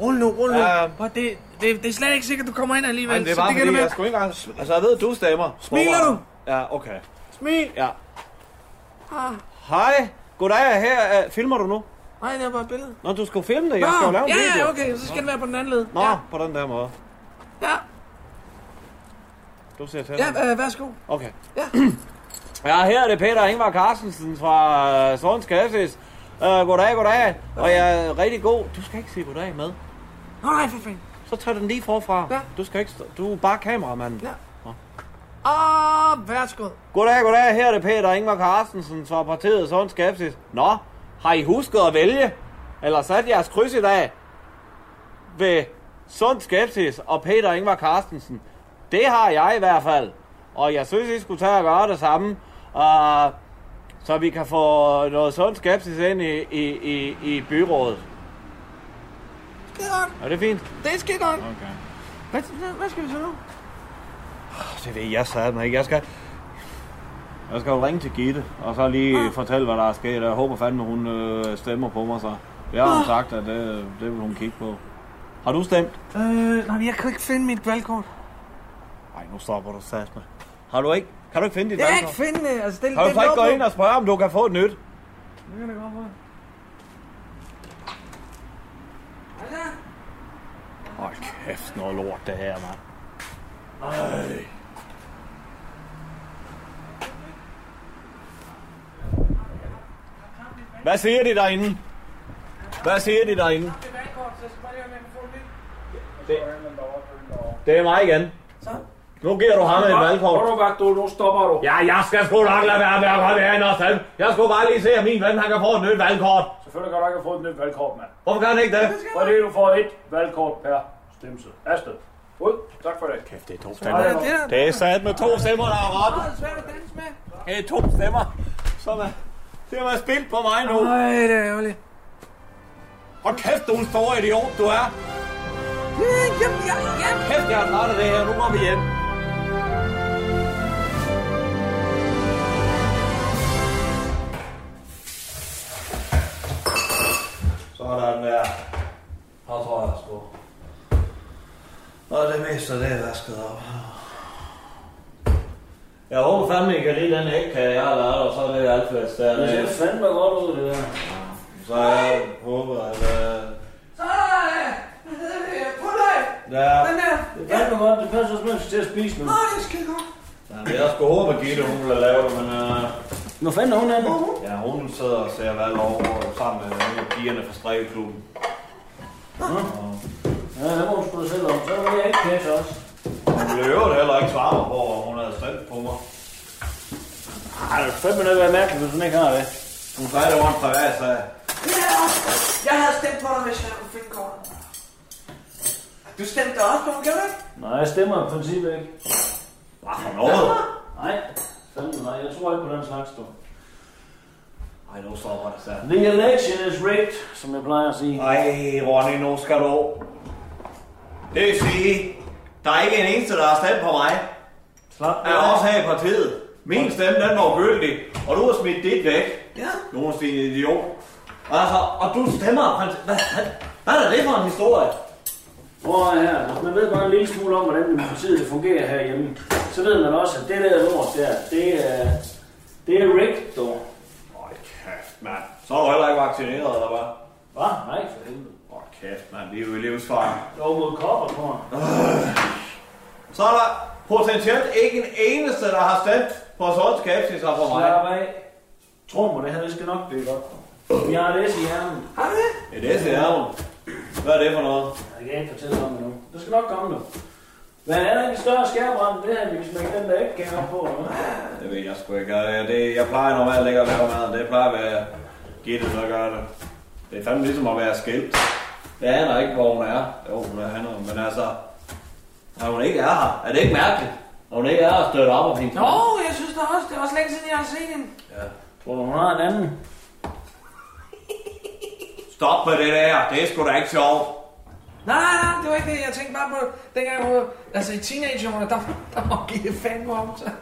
Rul nu, rul nu. Ja. Prøv, det, det, det er slet ikke sikkert, du kommer ind alligevel. Men det er så bare kan fordi, du med. jeg sgu ikke engang... Altså, jeg ved, du stemmer. Smiler du? Ja, okay. Smil. Ja. Ah, Hej, goddag her. Uh, filmer du nu? nej, det er bare et billede. Nå, du skal filme det. Nå, Jeg skal jo lave en ja, video. ja, okay, så skal den være på den anden led. Nå, Ja, på den der måde. ja, Du ser til ja øh, værsgo. Okay. Ja. Ja, her er det Peter Ingvar Carstensen fra uh, Sons Kassis. Uh, goddag, goddag. Og jeg er rigtig god. Du skal ikke sige goddag med. Nå, nej, for fanden. Så tager den lige forfra. Ja. Du skal ikke. Du er bare kameramanden. Ja. Åh, værsgo. Goddag, goddag. Her er det Peter Ingvar Carstensen fra partiet Sund Skepsis. Nå, har I husket at vælge? Eller sat jeres kryds i dag? Ved Sund Skepsis og Peter Ingvar Carstensen. Det har jeg i hvert fald. Og jeg synes, I skulle tage og gøre det samme. Uh, så vi kan få noget sund skepsis ind i, i, i, i byrådet. Skide godt. Er det fint? Det er skide godt. Okay. Hvad, hvad skal vi så nu? Det ved jeg satme ikke. Jeg skal... Jeg skal jo ringe til Gitte, og så lige ah. fortælle, hvad der er sket. Jeg håber fandme, hun øh, stemmer på mig så. Jeg har Ah. sagt, at det, det vil hun kigge på. Har du stemt? Øh, nej, jeg kan ikke finde mit valgkort. Nej, nu stopper du satme. Har du ikke? Kan du ikke finde dit Jeg kan valgkort? ikke finde det. Altså, det, Kan du så ikke gå ind og spørge, om du kan få et nyt? Det kan det godt være. Hold kæft, noget lort det her, mand. Ej. Hvad siger de derinde? Hvad siger de derinde? Det, det er mig igen. Nu giver du ham et valgkort. Hvor du vagt, du, nu stopper du. Ja, jeg skal sgu nok lade være med at komme herinde og stemme. Jeg skulle bare lige se, at min ven han kan få et nyt valgkort. Selvfølgelig kan du ikke fået et nyt valgkort, mand. Hvorfor kan han ikke det? Fordi du får et valgkort per stemsel. Afsted. Ud. Tak for det. Kæft, det er to stemmer. Ja, det er- Det er sat med to stemmer, der er ret. Det er svært at danse med. Det er to stemmer, som er... Det har været spildt på mig nu. Øj, det er ærgerligt. Hold kæft, du er en stor idiot, du er. Jamen, ja, ja. Kæft, jeg er træt af det her. Nu går vi hjem. Sådan der. Her tror jeg sgu. Og det meste af det er vasket op. Jeg håber fandme, I kan lide den ægkage, jeg har lavet, og så er det alt fast der. Det ser fandme godt ud, det der. Så jeg håber, at... øh, Så er det pulver. Ja. Den der. Det er fandme godt. Det passer også skal til at spise nu. Nå, det er skide godt. Ja, men jeg skulle håbe, at Gitte, hun ville lave det, men... Uh... Hvor fanden er hun henne? Ja, hun sidder og ser valg over sammen med nogle af pigerne fra Strækkeklubben. Ja, det må hun sgu da selv om. Så vil jeg ikke kæse også. Hun i øvrigt heller ikke svare mig på, om hun havde stemt på mig. Ej, det er fandme noget være mærkeligt, hvis hun ikke har det. Hun sagde, det var en privat sag. Ja, jeg havde stemt på dig, hvis jeg kunne finde kortet. Du stemte også på mig, du ikke? Nej, jeg stemmer i princippet ikke. Hvad for noget? Nej, fandme nej. Jeg tror ikke på den slags, du. Ej, nu stopper det så. The election is rigged, som jeg plejer at sige. Ej, Ronny, nu skal du... Det vil sige, der er ikke en eneste, der har stemt på mig. Slap Er også her i partiet. Min stemme, den var ugyldig, og du har smidt dit væk. Ja. Jonas, din idiot. Altså, og du stemmer. Hvad, hvad, hvad er det for en historie? Prøv her. Man ved bare en lille smule om, hvordan demokratiet fungerer herhjemme, så ved man også, at det der lort der, det er, det er rigged, dog. Kæft, mand. Så er du heller ikke vaccineret, eller hvad? Hvad? Nej, for helvede. Åh, kæft, mand. Det er jo i livsfare. Jo, mod kopperkorn. Så er der potentielt ikke en eneste, der har stemt på sund skepsis for mig. Slap af. Tro mig, det her det skal nok blive godt. Vi har det i hjernen. Har du det? Ja, det er ærgen. Hvad er det for noget? Jeg kan ikke fortælle om det nu. Det skal nok komme nu. Men er der en større skærbrand, det her, vi kan smække den der ikke gav på? Eller? Det ved jeg sgu ikke. Jeg, det, jeg plejer normalt ikke at lave mad. Det plejer at være Gitte, der gør det. Det er fandme ligesom at være skilt. Det aner ikke, hvor hun er. Jo, hun er han, men altså... Når hun ikke er her, er det ikke mærkeligt? Når hun ikke er her, støtter op og fint. Nå, jeg synes da også, det er også længe siden, jeg har set hende. Ja. Tror du, hun har en anden? Stop med det der. Det er sgu da ikke sjovt. Nej, nej, nej, det var ikke det. Jeg tænkte bare på, dengang jeg var, altså i teenageårene, der, der må give det fandme om sig.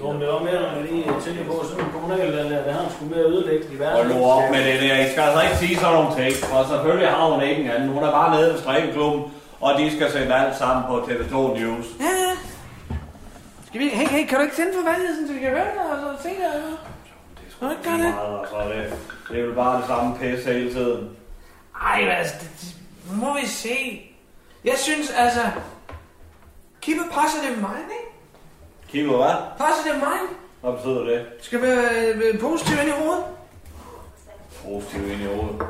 Jo, men det var mere, når lige tænker på, sådan en kommunal, der, der, der har sgu mere ødelæggende i verden. Hold nu op med det der. I skal altså ikke sige sådan nogle ting. For selvfølgelig har hun ikke en anden. Hun er bare nede ved strikkeklubben, og de skal sende alt sammen på TV2 News. Ja, ja. Skal vi, hey, hey, kan du ikke tænde for valget, så vi kan høre det, og så se det? Eller? Kan du ikke gøre det? Meget, altså, det, det er vel bare det samme pisse hele tiden. Ej, men altså, det, det, må vi se. Jeg synes, altså, keep a positive mind, ikke? Kigger hvad? Positive mind. Hvad betyder det? Skal være øh, positiv ind i hovedet. Positiv ind i hovedet.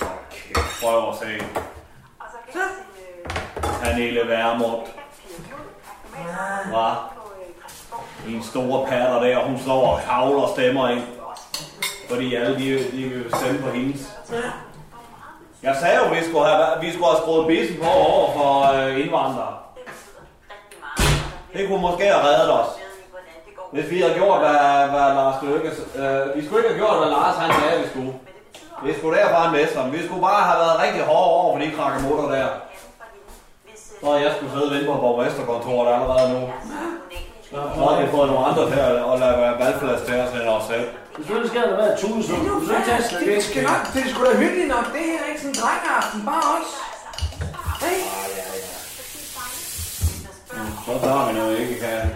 Okay, prøv at se. Så. Pernille Vermund. Hvad? En store patter der, hun står og kavler og stemmer ind. Fordi alle de, de vil stemme på hendes. Jeg sagde jo, vi skulle have, vi skulle have skruet bissen på over for øh, indvandrere. Det kunne måske have reddet os. Hvis vi havde gjort, hvad, hvad Lars Løkke... Øh, vi skulle ikke have gjort, hvad Lars han sagde, vi skulle. Vi skulle der bare med sig. Vi skulle bare have været rigtig hårde over for de krakkemutter der. Så jeg skulle sidde og vente på borgmesterkontoret allerede nu. Så har vi fået nogle andre til at, at lade valgplads til os end os selv. Selvfølgelig skal der være et tusind. Det er tage fast. Det, skal nok, det er sgu da hyggeligt nok. Det her er ikke sådan en drengeaften. Bare os. Hey. Så tager vi noget ikke kan.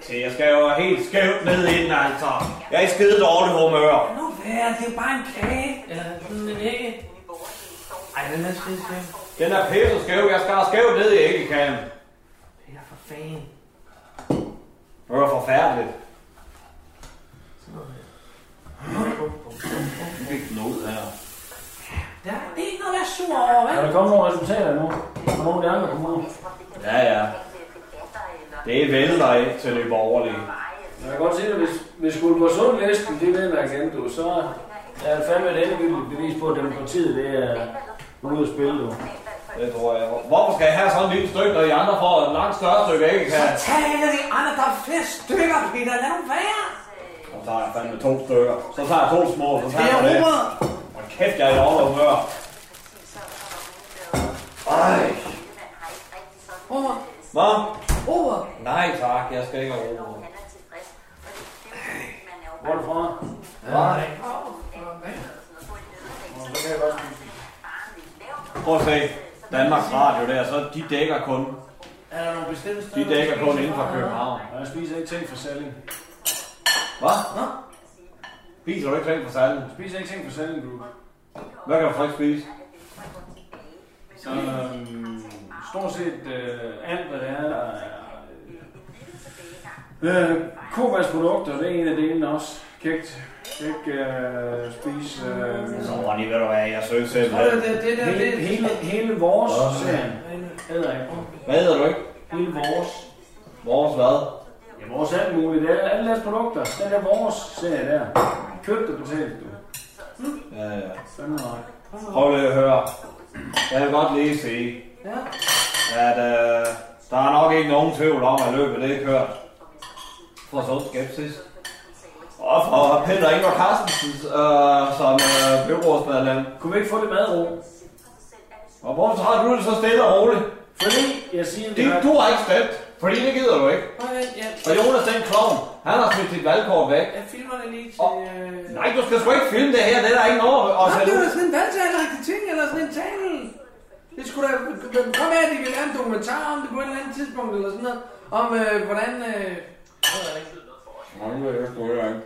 Se, jeg skal jo helt skævt ned i den, altså. Jeg er i skide dårlig humør. Nu vær, det er jo bare en kage. Eller sådan en ægge. Ej, den er skide skæv. Den er pisse skæv. Jeg skal have skævt ned i æggekagen. Ja, for fanden. Det var forfærdeligt. Ikke noget her. Der er ikke noget at være sur over, Er vel? der kommet nogle resultater nu? Fra nogle af de andre kommuner? Ja, ja. Det vælter ikke til det borgerlige. Jeg kan godt se, at hvis, hvis Guldborgsund listen, det ved man igen, du, så er det fandme et endegyldigt bevis på, at demokratiet det er ude at spille, du. Det tror jeg. Hvorfor skal jeg have sådan en lille stykke, når de andre får et langt større stykke æggekage? Så tag en af de andre, der er flere stykker, Peter. Lad dem være. Så tager jeg fandme to stykker. Så tager jeg to små, så tager Det er jeg det. Kæft, jeg er i dårlig humør. Ej. Robert. Hvad? Robert. Nej tak, jeg skal ikke have ro. Hvor er du fra? Nej. Prøv at se. Danmarks Radio der, så de dækker kun. Er der nogle bestemte De dækker kun inden for København. Jeg spiser ikke ting for salling. Hvad? Spiser du ikke ting salen? Jeg spiser ikke ting for salling, du. Hvad kan du så ikke spise? Øhm, stort set øh, alt, hvad det er, der er... Øh, Kovacs-produkter, det er en af delene også. Kægt. Ikke øh, spise... Øh, Så Ronny, ved du hvad, jeg synes selv. Det, det, det, der, hele, det, hele, hele vores serien. Hedder ikke. Hvad hedder du ikke? Hele vores. Vores hvad? Ja, vores alt muligt. Det er alle deres produkter. Den er vores serie der. Købt og betalt, du. Ja, ja. Prøv lige at høre. Jeg vil godt lige sige, Ja. at øh, der er nok ikke nogen tvivl om, at løbet det er kørt. For så skepsis. Og for Peter Ingvar Carstensen øh, som øh, byrådsmedlem. Kunne vi ikke få lidt madro? Og hvorfor tager du det så stille og roligt? Fordi jeg siger, Det, du har ikke stemt, fordi det gider du ikke. Hvordan, ja, Og Jonas, den klovn, han har smidt sit valgkort væk. jeg filmer det lige til... Øh... Nej, du skal sgu ikke filme det her, det er der ikke noget at Nej, det var sådan en valgtaleragtig ting, eller sådan en tale. Det skulle da komme af, at de ville lave en dokumentar om det på et eller andet tidspunkt, eller sådan noget. Om øh, hvordan... Øh... Nej, det er sgu ikke.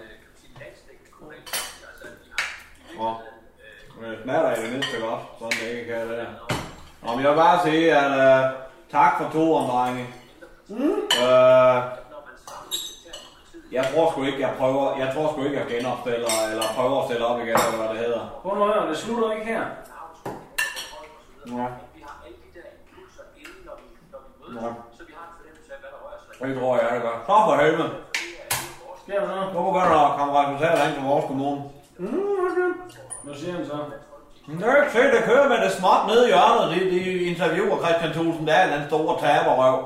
Nå, men det smager i det mindste godt, sådan det ikke kan det der. Men jeg vil bare sige, at uh, tak for to drenge. Mm. Uh, jeg tror sgu ikke, jeg prøver, jeg tror sgu ikke, jeg genopstiller, eller prøver at stille op igen, eller hvad det hedder. Prøv nu det slutter ikke her. Ja. Ja. Det tror jeg, det gør. Så for helvede. Sker der noget? Nu begynder der at komme resultater ind på vores kommune. Mm, okay. Hvad siger han så? Det er ikke se, det kører med det småt nede i hjørnet. De, de interviewer Christian Thulsen Dahl, den store taberrøv.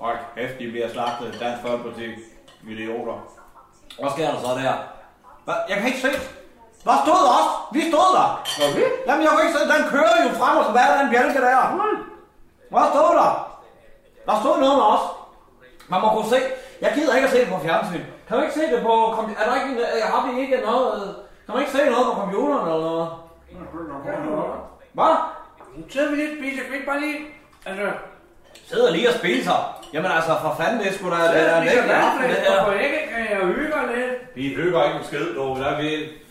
Hold kæft, de bliver slagtet. Dansk Folkeparti. Idioter. Hvad sker der så der? Hvad? Jeg kan ikke se. Hvad stod der også? Vi stod der. Okay. Jamen, jeg kan ikke se. Den kører jo frem og tilbage, den bjælke der. Hvad stod der? Der stod noget med os. Man må kunne se. Jeg gider ikke at se det på fjernsyn. Kan du ikke se det på... Er der ikke, har vi ikke noget... Kan man ikke se noget på computeren eller noget? Hvad? Nu sidder vi lige og spiser. Kan vi ikke bare lige... Altså... Sidder lige og spiser. Jamen altså, for fanden, det er sgu da... Det er en ægte aften, det her. Hvorfor ikke? Kan jeg hygge lidt? Vi hygger ikke en skid, du. Der vi...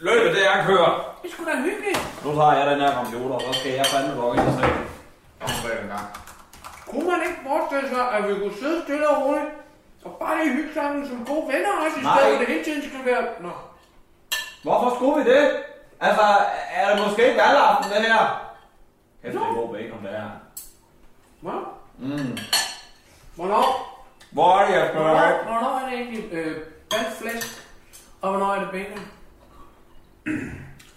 Løbet, det er kører. Det er sgu da hyggeligt. Nu tager jeg den her computer, og så skal jeg fandme gå ind og se. Kom bag en gang. Kunne man ikke forestille sig, at vi kunne sidde stille og roligt og bare lige hygge sammen som gode venner også, i stedet for det hele tiden skal være... Nå. Hvorfor skulle vi det? Altså, er det måske ikke valgaften, det her? Kæft, det er god bacon, det her. Hvad? Mm. Hvornår? Hvor er det, jeg være Hvornår, hvornår er det egentlig øh, dansk flæsk, og hvornår er det bacon?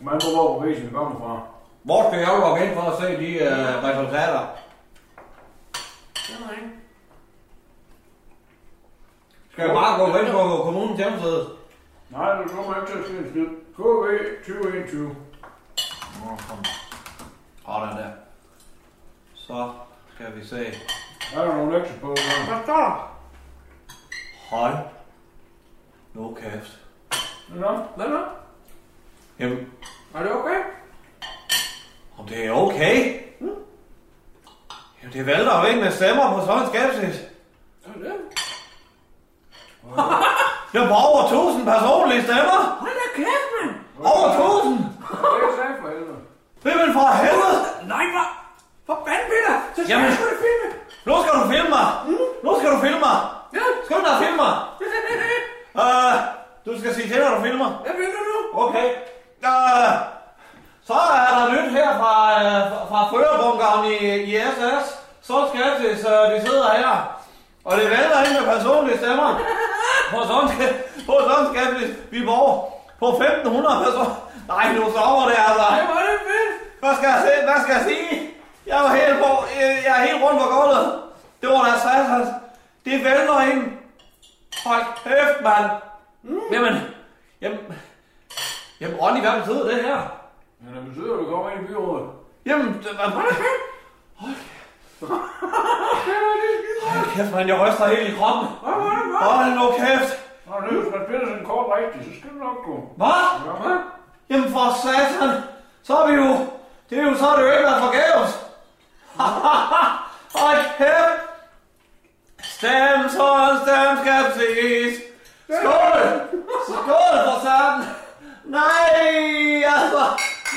Man må hvor prisen kommer fra. Hvor skal jeg jo gå ind for at se de uh, resultater? Det er ikke. Skal jeg bare gå ind på kommunens hjemmeside? Nej, du kommer ikke til at ske en skid. KV 2021. Sådan der. Så skal vi se. Er der nogle lektier på? Hvad står der? Hold. Nu kæft. Nå, hvad nu? Jamen, Er det okay? om det er okay? Jamen, det vælter jo ikke med stemmer på sådan en skepsis. Er det? Jeg var over 1000 personlige stemmer. Hold da kæft! Over 1000! Det er sandt for helvede. Jamen for helvede! Nej, hvor? For fanden, Peter! Så skal Jamen. da filme! Nu skal du filme mig! Nu skal du filme mig! Ja! Skal du da filme mig? Uh, du skal sige til, når du filmer. Jeg filmer nu! Okay. Uh, så er der nyt her fra, uh, fra førerbunkeren i, i SS. Så skeptisk, uh, de sidder her. Og det vælter ind med personlige stemmer. På sådan, på sådan skeptisk, vi bor på 1500 personer. Nej, nu sover det altså. Det var det fedt! Hvad skal jeg sige? Hvad skal jeg sige? Jeg var helt på, jeg, er helt rundt på gulvet. Det var da satans. Det vælter ind. Hold kæft, mand. Mm. Jamen, jamen, jamen, Ronny, hvad betyder det her? Men det betyder, at du kommer ind i byrådet. Jamen, det, hvad, Hold kæft, man, jeg ryster helt i kroppen. Hold nu kæft. Nå, nu, hvis man spiller sådan en kort rigtigt, så skal det nok gå. Hvad? Ja, hvad? Jamen for satan, så er vi jo, det er jo, så er det jo ikke været forgæves. Hold kæft. Stem, så stem, skepsis. Skål! Skål for satan. Nej, altså,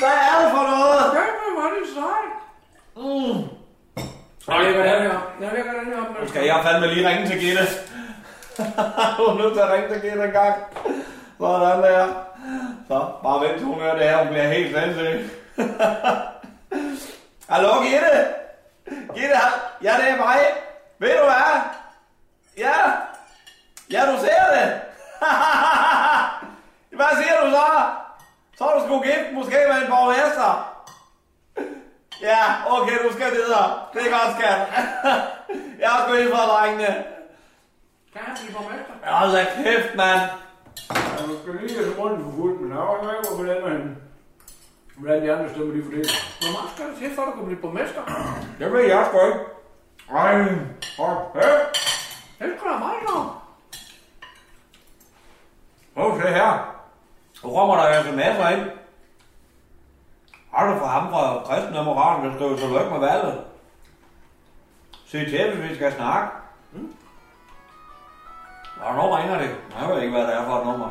hvad er det for noget? Hvor var det sejt. Mm. Jeg lægger den her. Jeg lægger den her. Nu skal jeg fandme lige ringe til Gitte. hun er nødt til at ringe til Gitte en gang. Sådan der. Så, bare vent til hun hører det her. Hun bliver helt sindssyg. Hallo, Gitte? Gitte, ja, det er mig. Ved du hvad? Ja. Ja, du ser det. hvad siger du så? Så er du sgu gift måske med en borgmester. Ja, okay, du skal videre. Det er godt, skat. Jeg har sgu ind fra drengene. Kan jeg blive borgmester? Hold da kæft, mand. Ja, du skal lige have rundt for fuldt, men jeg har ikke hvor hvordan man hvordan de andre stemmer de fordeler. Hvor meget skal der til, for at du kan blive borgmester? Det ved jeg sgu ikke. Ej, hop, hey. Det er sgu da meget sjovt. Prøv at se her. Nu kommer der sms'er ind. Har du fra ham fra kristendemokraterne, der skriver tillykke med valget? Se til, hvis vi skal snakke. Mm. Hvornår ringer det? Jeg ved ikke, hvad det er for et nummer.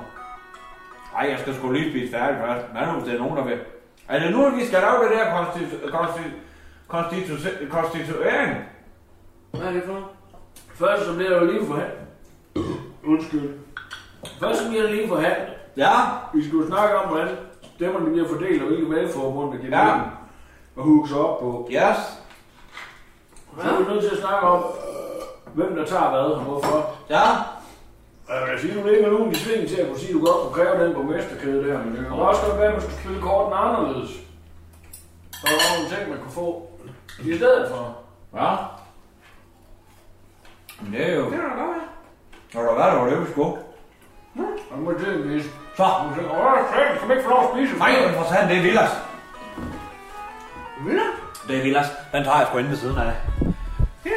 Ej, jeg skal sgu lige spise færdig først. Hvad nu, hvis det er nogen, der vil? Er det nu, at vi skal lave det der konstitu- konstitu- konstitu- konstituering? Hvad er det for? Først så bliver der jo lige forhandlet. Undskyld. Først så bliver der lige forhandlet. Ja. Vi skulle snakke om, hvordan stemmerne bliver fordelt, og hvilke valgforbund, der giver Ja. mening at hugge sig op på. Yes. Så er vi nødt til at snakke om, hvem der tager hvad og hvorfor. Ja. Jeg vil sige, du ligger nu i svingen til at kunne sige, at du godt kunne kræve den borgmesterkæde der, men det kan også godt være, at man skulle spille korten anderledes. Så er der nogle ting, man kunne få i stedet for. Ja. Men det er jo... Det er da godt, ja. Når der var det, var det, vi skulle. Og nu må det vise. Så. Du siger, åh, fanden, skal man ikke få lov at spise? Nej, men for satan, det er Villas. Villas? Det er Villas. Den tager jeg sgu inde ved siden af. Yes.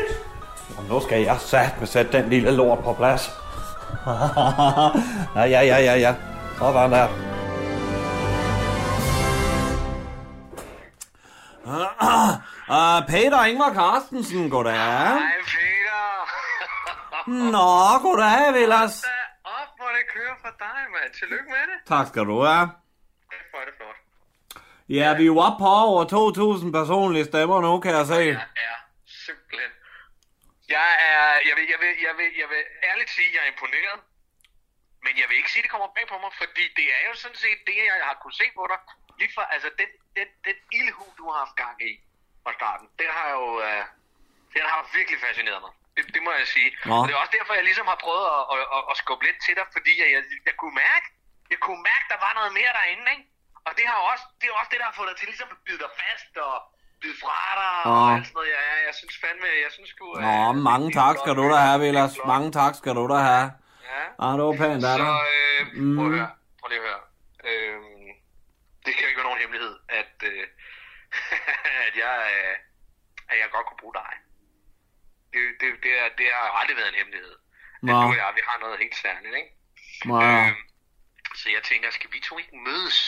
Jamen, nu skal jeg sat med sætte den lille lort på plads. ja, ja, ja, ja, ja. Sådan der. Uh, Peter Ingvar Carstensen, goddag. Hej, Peter. Nå, goddag, Villas. Op, hvor det kører for dig, mand. Tillykke med det. Tak skal du have. Hvor er det flot. Ja, vi er jo oppe på over 2.000 personlige stemmer nu, kan jeg se. Ja, simpelthen. Jeg er, jeg vil, jeg vil, jeg vil, jeg vil ærligt sige, at jeg er imponeret. Men jeg vil ikke sige, at det kommer bag på mig, fordi det er jo sådan set det, jeg har kunnet se på dig. Lige fra, altså den, den, den ildhu, du har haft gang i fra starten, den har jo, uh, den har virkelig fascineret mig. Det, det må jeg sige. Nå. Og det er også derfor, jeg ligesom har prøvet at, at, at, at skubbe lidt til dig, fordi jeg, jeg, jeg kunne mærke, jeg kunne mærke, der var noget mere derinde, ikke? Og det, har også, det er også det, der har fået dig til ligesom at bide dig fast og bide fra dig og Nå. alt sådan noget. Ja, jeg synes fandme, jeg synes sgu... øh, Nå, mange tak skal du da have, Villas. Mange tak skal du da have. Ja. Ah, det var pænt af Så øh, prøv at Mm. høre. Prøv lige at høre. Øhm, det kan jo ikke være nogen hemmelighed, at, øh, at, jeg, øh, at jeg godt kunne bruge dig. Det, det, det, er, det har aldrig været en hemmelighed. At Nå. du og jeg, vi har noget helt særligt, ikke? Nå, Så jeg tænker, skal vi to ikke mødes?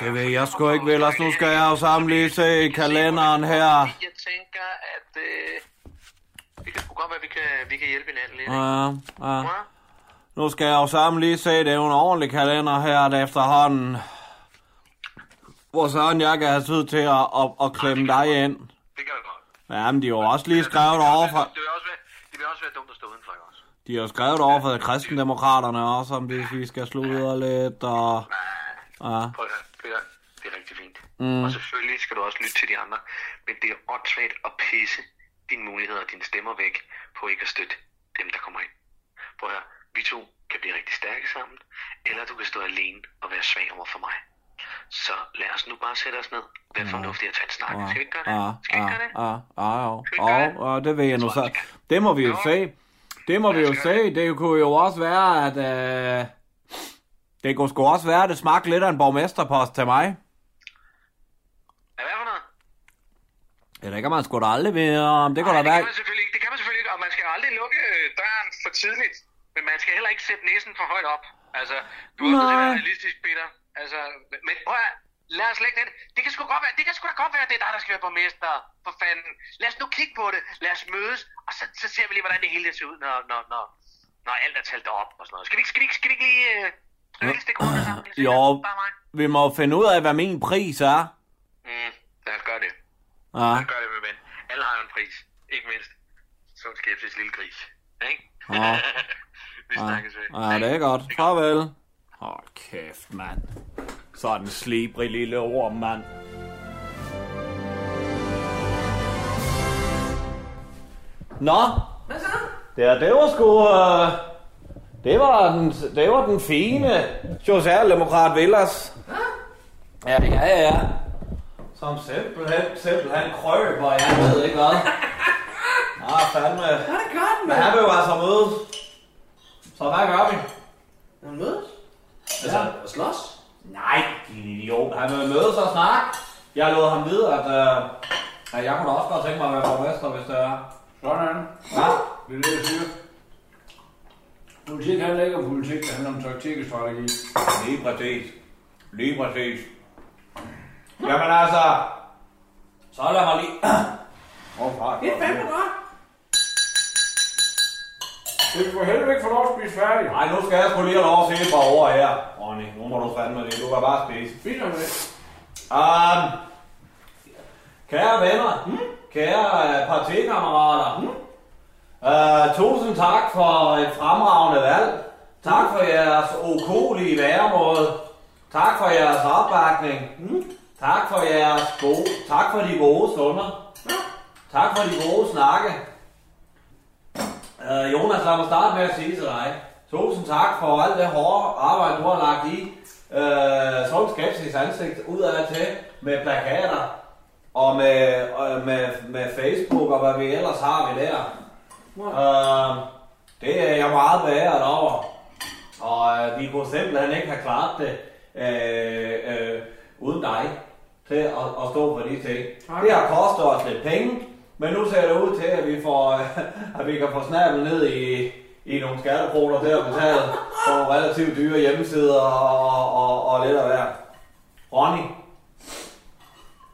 Det ved jeg sgu ikke, Villas. Nu skal jeg jo sammen lige se kalenderen her. Jeg tænker, at øh, det kan sgu godt være, at vi kan, vi kan hjælpe hinanden lidt. Ja, ja. Nu skal jeg jo sammen lige se, det er jo en ordentlig kalender her der efterhånden. Hvor sådan jeg kan have tid til at, at, at klemme dig ind. Det kan godt. Ja, men de har jo også lige skrevet over for... Det vil også være, det vil også være dumt at stå udenfor, også? De har jo skrevet over for kristendemokraterne også, om hvis vi skal sludre lidt, og... Ja. Prøv at høre, det er rigtig fint. Mm. Og selvfølgelig skal du også lytte til de andre, men det er åndssvagt at pisse dine muligheder og dine stemmer væk på ikke at støtte dem, der kommer ind. Prøv at høre, vi to kan blive rigtig stærke sammen, eller du kan stå alene og være svag over for mig. Så lad os nu bare sætte os ned. Vær fornuftigt at tage en snak. Skal vi ikke gøre det? Ja, Skal vi ja, ikke gøre det? ja, ja. Jo, ja, det ved jeg nu så. Det må vi jo se. Det må vi jo se. Det kunne jo også være, at... Øh, det kunne sgu også være, at det smagte lidt af en borgmesterpost til mig. Hvad for noget? Ja, det kan man sgu da aldrig være. Det kunne da det være... kan man selvfølgelig ikke. Det kan man selvfølgelig ikke, og man skal aldrig lukke øh, døren for tidligt. Men man skal heller ikke sætte næsen for højt op. Altså, du er nødt til at være Nej. realistisk, Peter. Altså, men prøv at, lad os lægge det. Det kan sgu godt være, det kan sgu da godt være, at det er dig, der skal være borgmester. For fanden. Lad os nu kigge på det. Lad os mødes, og så, så ser vi lige, hvordan det hele ser ud, når, når, når, når alt er talt op og sådan noget. Skal vi ikke, skal vi ikke, skal vi ikke lige... Øh, skal vi ikke stikke hovedet sammen? Jo, vi må finde ud af, hvad min pris er. Mm, lad os gøre det. Ja. Lad os gøre det, min ven. Alle har en pris. Ikke mindst. Sund skepsis, lille gris. Ikke? Ja. vi snakkes ved. Ja, det er godt. Farvel. Hold kæft, mand. Sådan en slibrig lille ord, mand. Nå, Hvad så? det, det var sgu... Øh, det, var den, det var den fine socialdemokrat Villas. Ja, ja, ja, ja. Som simpelthen, simpelthen krøber, jeg ved ikke hvad. Ah, fandme. Ja, det gør den, Men han vil jo altså mødes. Så hvad gør vi? Han mødes? Altså, at slås? Nej, din idiot. Han vil mødes og snakke. Jeg lod ham vide, at, øh, Ja, jeg kunne da også godt tænke mig at være borgmester, hvis det er. Sådan. Ja. Det er det. Politik handler ikke om politik, det handler om taktik og strategi. Lige præcis. Lige præcis. Jamen altså, så lad mig lige... Åh, oh, far. Det er fandme godt. Det vil for helvede ikke få lov at spise færdig. Nej, nu skal jeg sgu lige have lov at se et par ord her. Ronny, nu må du fandme det. Du kan bare spise. Spiser med. Um, kære venner, mm? kære uh, partikammerater, mm? Uh, tusind tak for et fremragende valg. Tak for jeres okolige væremåde. Tak for jeres opbakning. Mm? Tak for jeres gode, tak for de gode stunder. Tak for de gode snakke. Uh, Jonas, lad mig starte med at sige til dig. Tusind tak for alt det hårde arbejde, du har lagt i. Uh, sund skepsis ansigt udad til med plakater og med, uh, med, med Facebook og hvad vi ellers har vi der. Uh, det er jeg meget beæret over. Og uh, vi kunne simpelthen ikke have klaret det uh, uh, uden dig til at, at stå for de ting. Det har kostet os lidt penge, men nu ser det ud til, at vi, får, at vi kan få snablet ned i, i nogle skattekroner til at betale for nogle relativt dyre hjemmesider og, og, og, og lidt af hver. Ronny.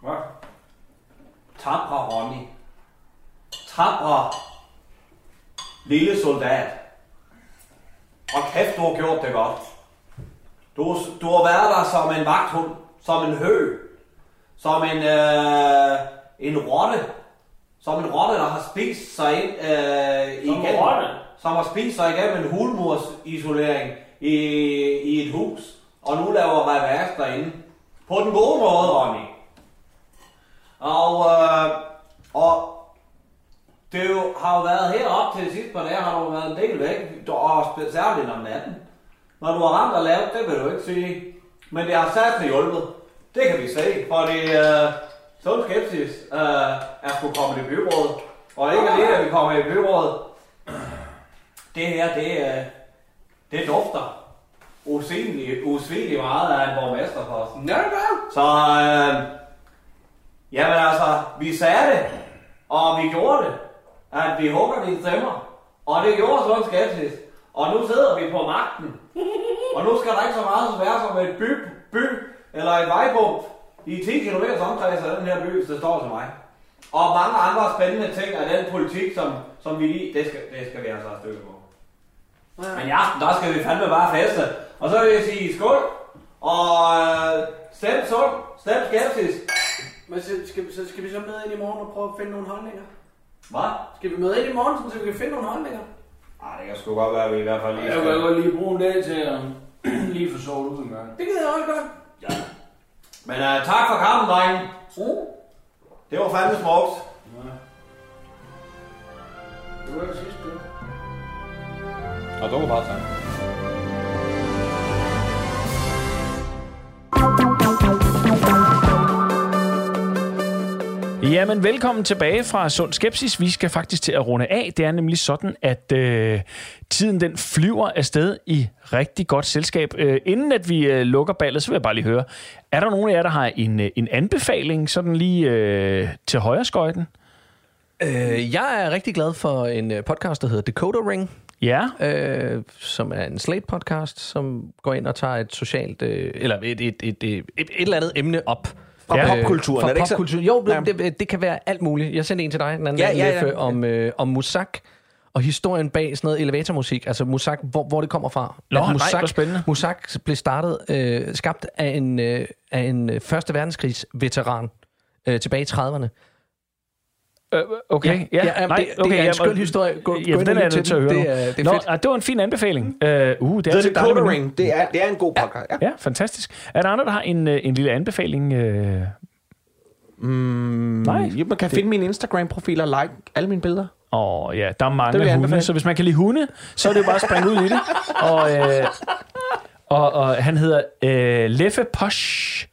Hvad? Tabre Ronny. Tabre lille soldat. Og kæft, du har gjort det godt. Du, du har været der som en vagthund, som en hø, som en, øh, en rotte, som en rotte, der har spist sig ind øh, Som en igennem, rotte? som har spist sig igennem en hulmursisolering i, i et hus, og nu laver revers derinde. På den gode måde, Ronny. Og det jo, har jo været heroppe til det sidste par dage, har du været en del væk, og særligt om natten. Når du har ramt og lavet, det vil du ikke sige. Men det har sat hjulpet. Det kan vi se, fordi øh, sund skepsis øh, er sgu kommet i byrådet. Og ikke alene, at vi kommer i byrådet. Det her, det, øh, det dufter usvigeligt, usvigeligt meget af en borgmesterpost. Ja, gør. Så, øh, jamen altså, vi sagde det, og vi gjorde det, at vi hugger dine stemmer. Og det gjorde sådan skepsis. Og nu sidder vi på magten. Og nu skal der ikke så meget være som et by, by eller et vejpunkt i 10 km omkreds af den her by, det står til mig. Og mange andre spændende ting af den politik, som, som vi lige, det skal, det skal vi altså have stykke på. Men i aften, der skal vi fandme bare feste. Og så vil jeg sige skål, og øh, stem sund, stem skepsis. Men så skal, vi- så skal vi så med ind i morgen og prøve at finde nogle holdninger? Hvad? Skal vi med ind i morgen, så vi kan finde nogle holdninger? Ej, det kan sgu godt være, at vi i hvert fald lige Jeg kan godt lige bruge en dag til at lige få sovet ud en gang. Det gider jeg også godt. Men uh, tak for kampen, drenge. Det var fandme smukt. Det var det sidste, du. Og du kan bare tage. Jamen, velkommen tilbage fra Sund Skepsis. Vi skal faktisk til at runde af. Det er nemlig sådan, at øh, tiden den flyver afsted i rigtig godt selskab. Øh, inden at vi øh, lukker ballet, så vil jeg bare lige høre, er der nogen af jer, der har en, øh, en anbefaling sådan lige øh, til højre skøjten? Øh, jeg er rigtig glad for en øh, podcast, der hedder Decoder Ring. Ja. Øh, som er en Slate-podcast, som går ind og tager et socialt, øh, eller et, et, et, et, et, et eller andet emne op. Fra Øh, popkulturen, fra er det ikke popkulturen. Jo, Ja. det, det, det kan være alt muligt. Jeg sendte en til dig den anden Ja, dag, ja, ja. Leffe, om, øh, om Musak og historien bag sådan noget elevatormusik. Altså Musak, hvor, hvor det kommer fra. Nå, At nej, Musak, hvor spændende. Musak blev startet, øh, skabt af en, øh, af en øh, første verdenskrigs veteran øh, tilbage i 30'erne. Øh, okay, ja, ja, nej, det, okay, det er en ja, skøn historie. Gå, gå Jamen, ind den er jeg nødt til at høre. Det er, det er Nå, fedt. ah, det var en fin anbefaling. Uh, uh, det er The med- Ring, det er, det er en god podcast. Ja. Ja, fantastisk. Er der andre, der har en, øh, en lille anbefaling? Øh? Mm, Nej. Jo, man kan finde min Instagram-profil og like alle mine billeder. Åh oh, ja, der er Det mange hunde, anbefale. så hvis man kan lide hunde, så er det jo bare at springe ud i det. Og, øh, og, og han hedder øh, Leffe Posh.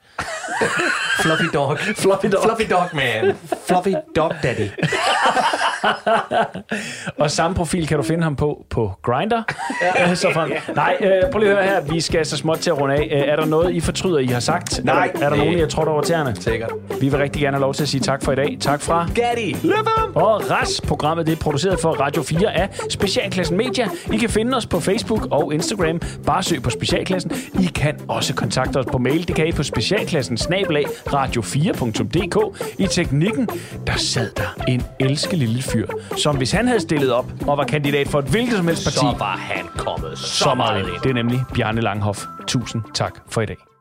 Fluffy dog. Fluffy dog. Fluffy dog, man. Fluffy Dog Daddy. og samme profil kan du finde ham på på Grindr. Ja. så frem. Nej, øh, prøv lige at høre her. Vi skal så småt til at runde af. Øh, er der noget, I fortryder, I har sagt? Nej. Er der, er der nogen, I har trådt over tæerne? Sikkert. Vi vil rigtig gerne have lov til at sige tak for i dag. Tak fra Gatti! Og RAS, programmet det er produceret for Radio 4 af Specialklassen Media. I kan finde os på Facebook og Instagram. Bare søg på Specialklassen. I kan også kontakte os på mail. Det kan I på specialklassen snabelag radio4.dk. I teknikken, der sad der en elskelig lille fyr, som hvis han havde stillet op og var kandidat for et hvilket som helst parti, Så var han kommet så meget ind. Det er nemlig Bjarne Langhoff. Tusind tak for i dag.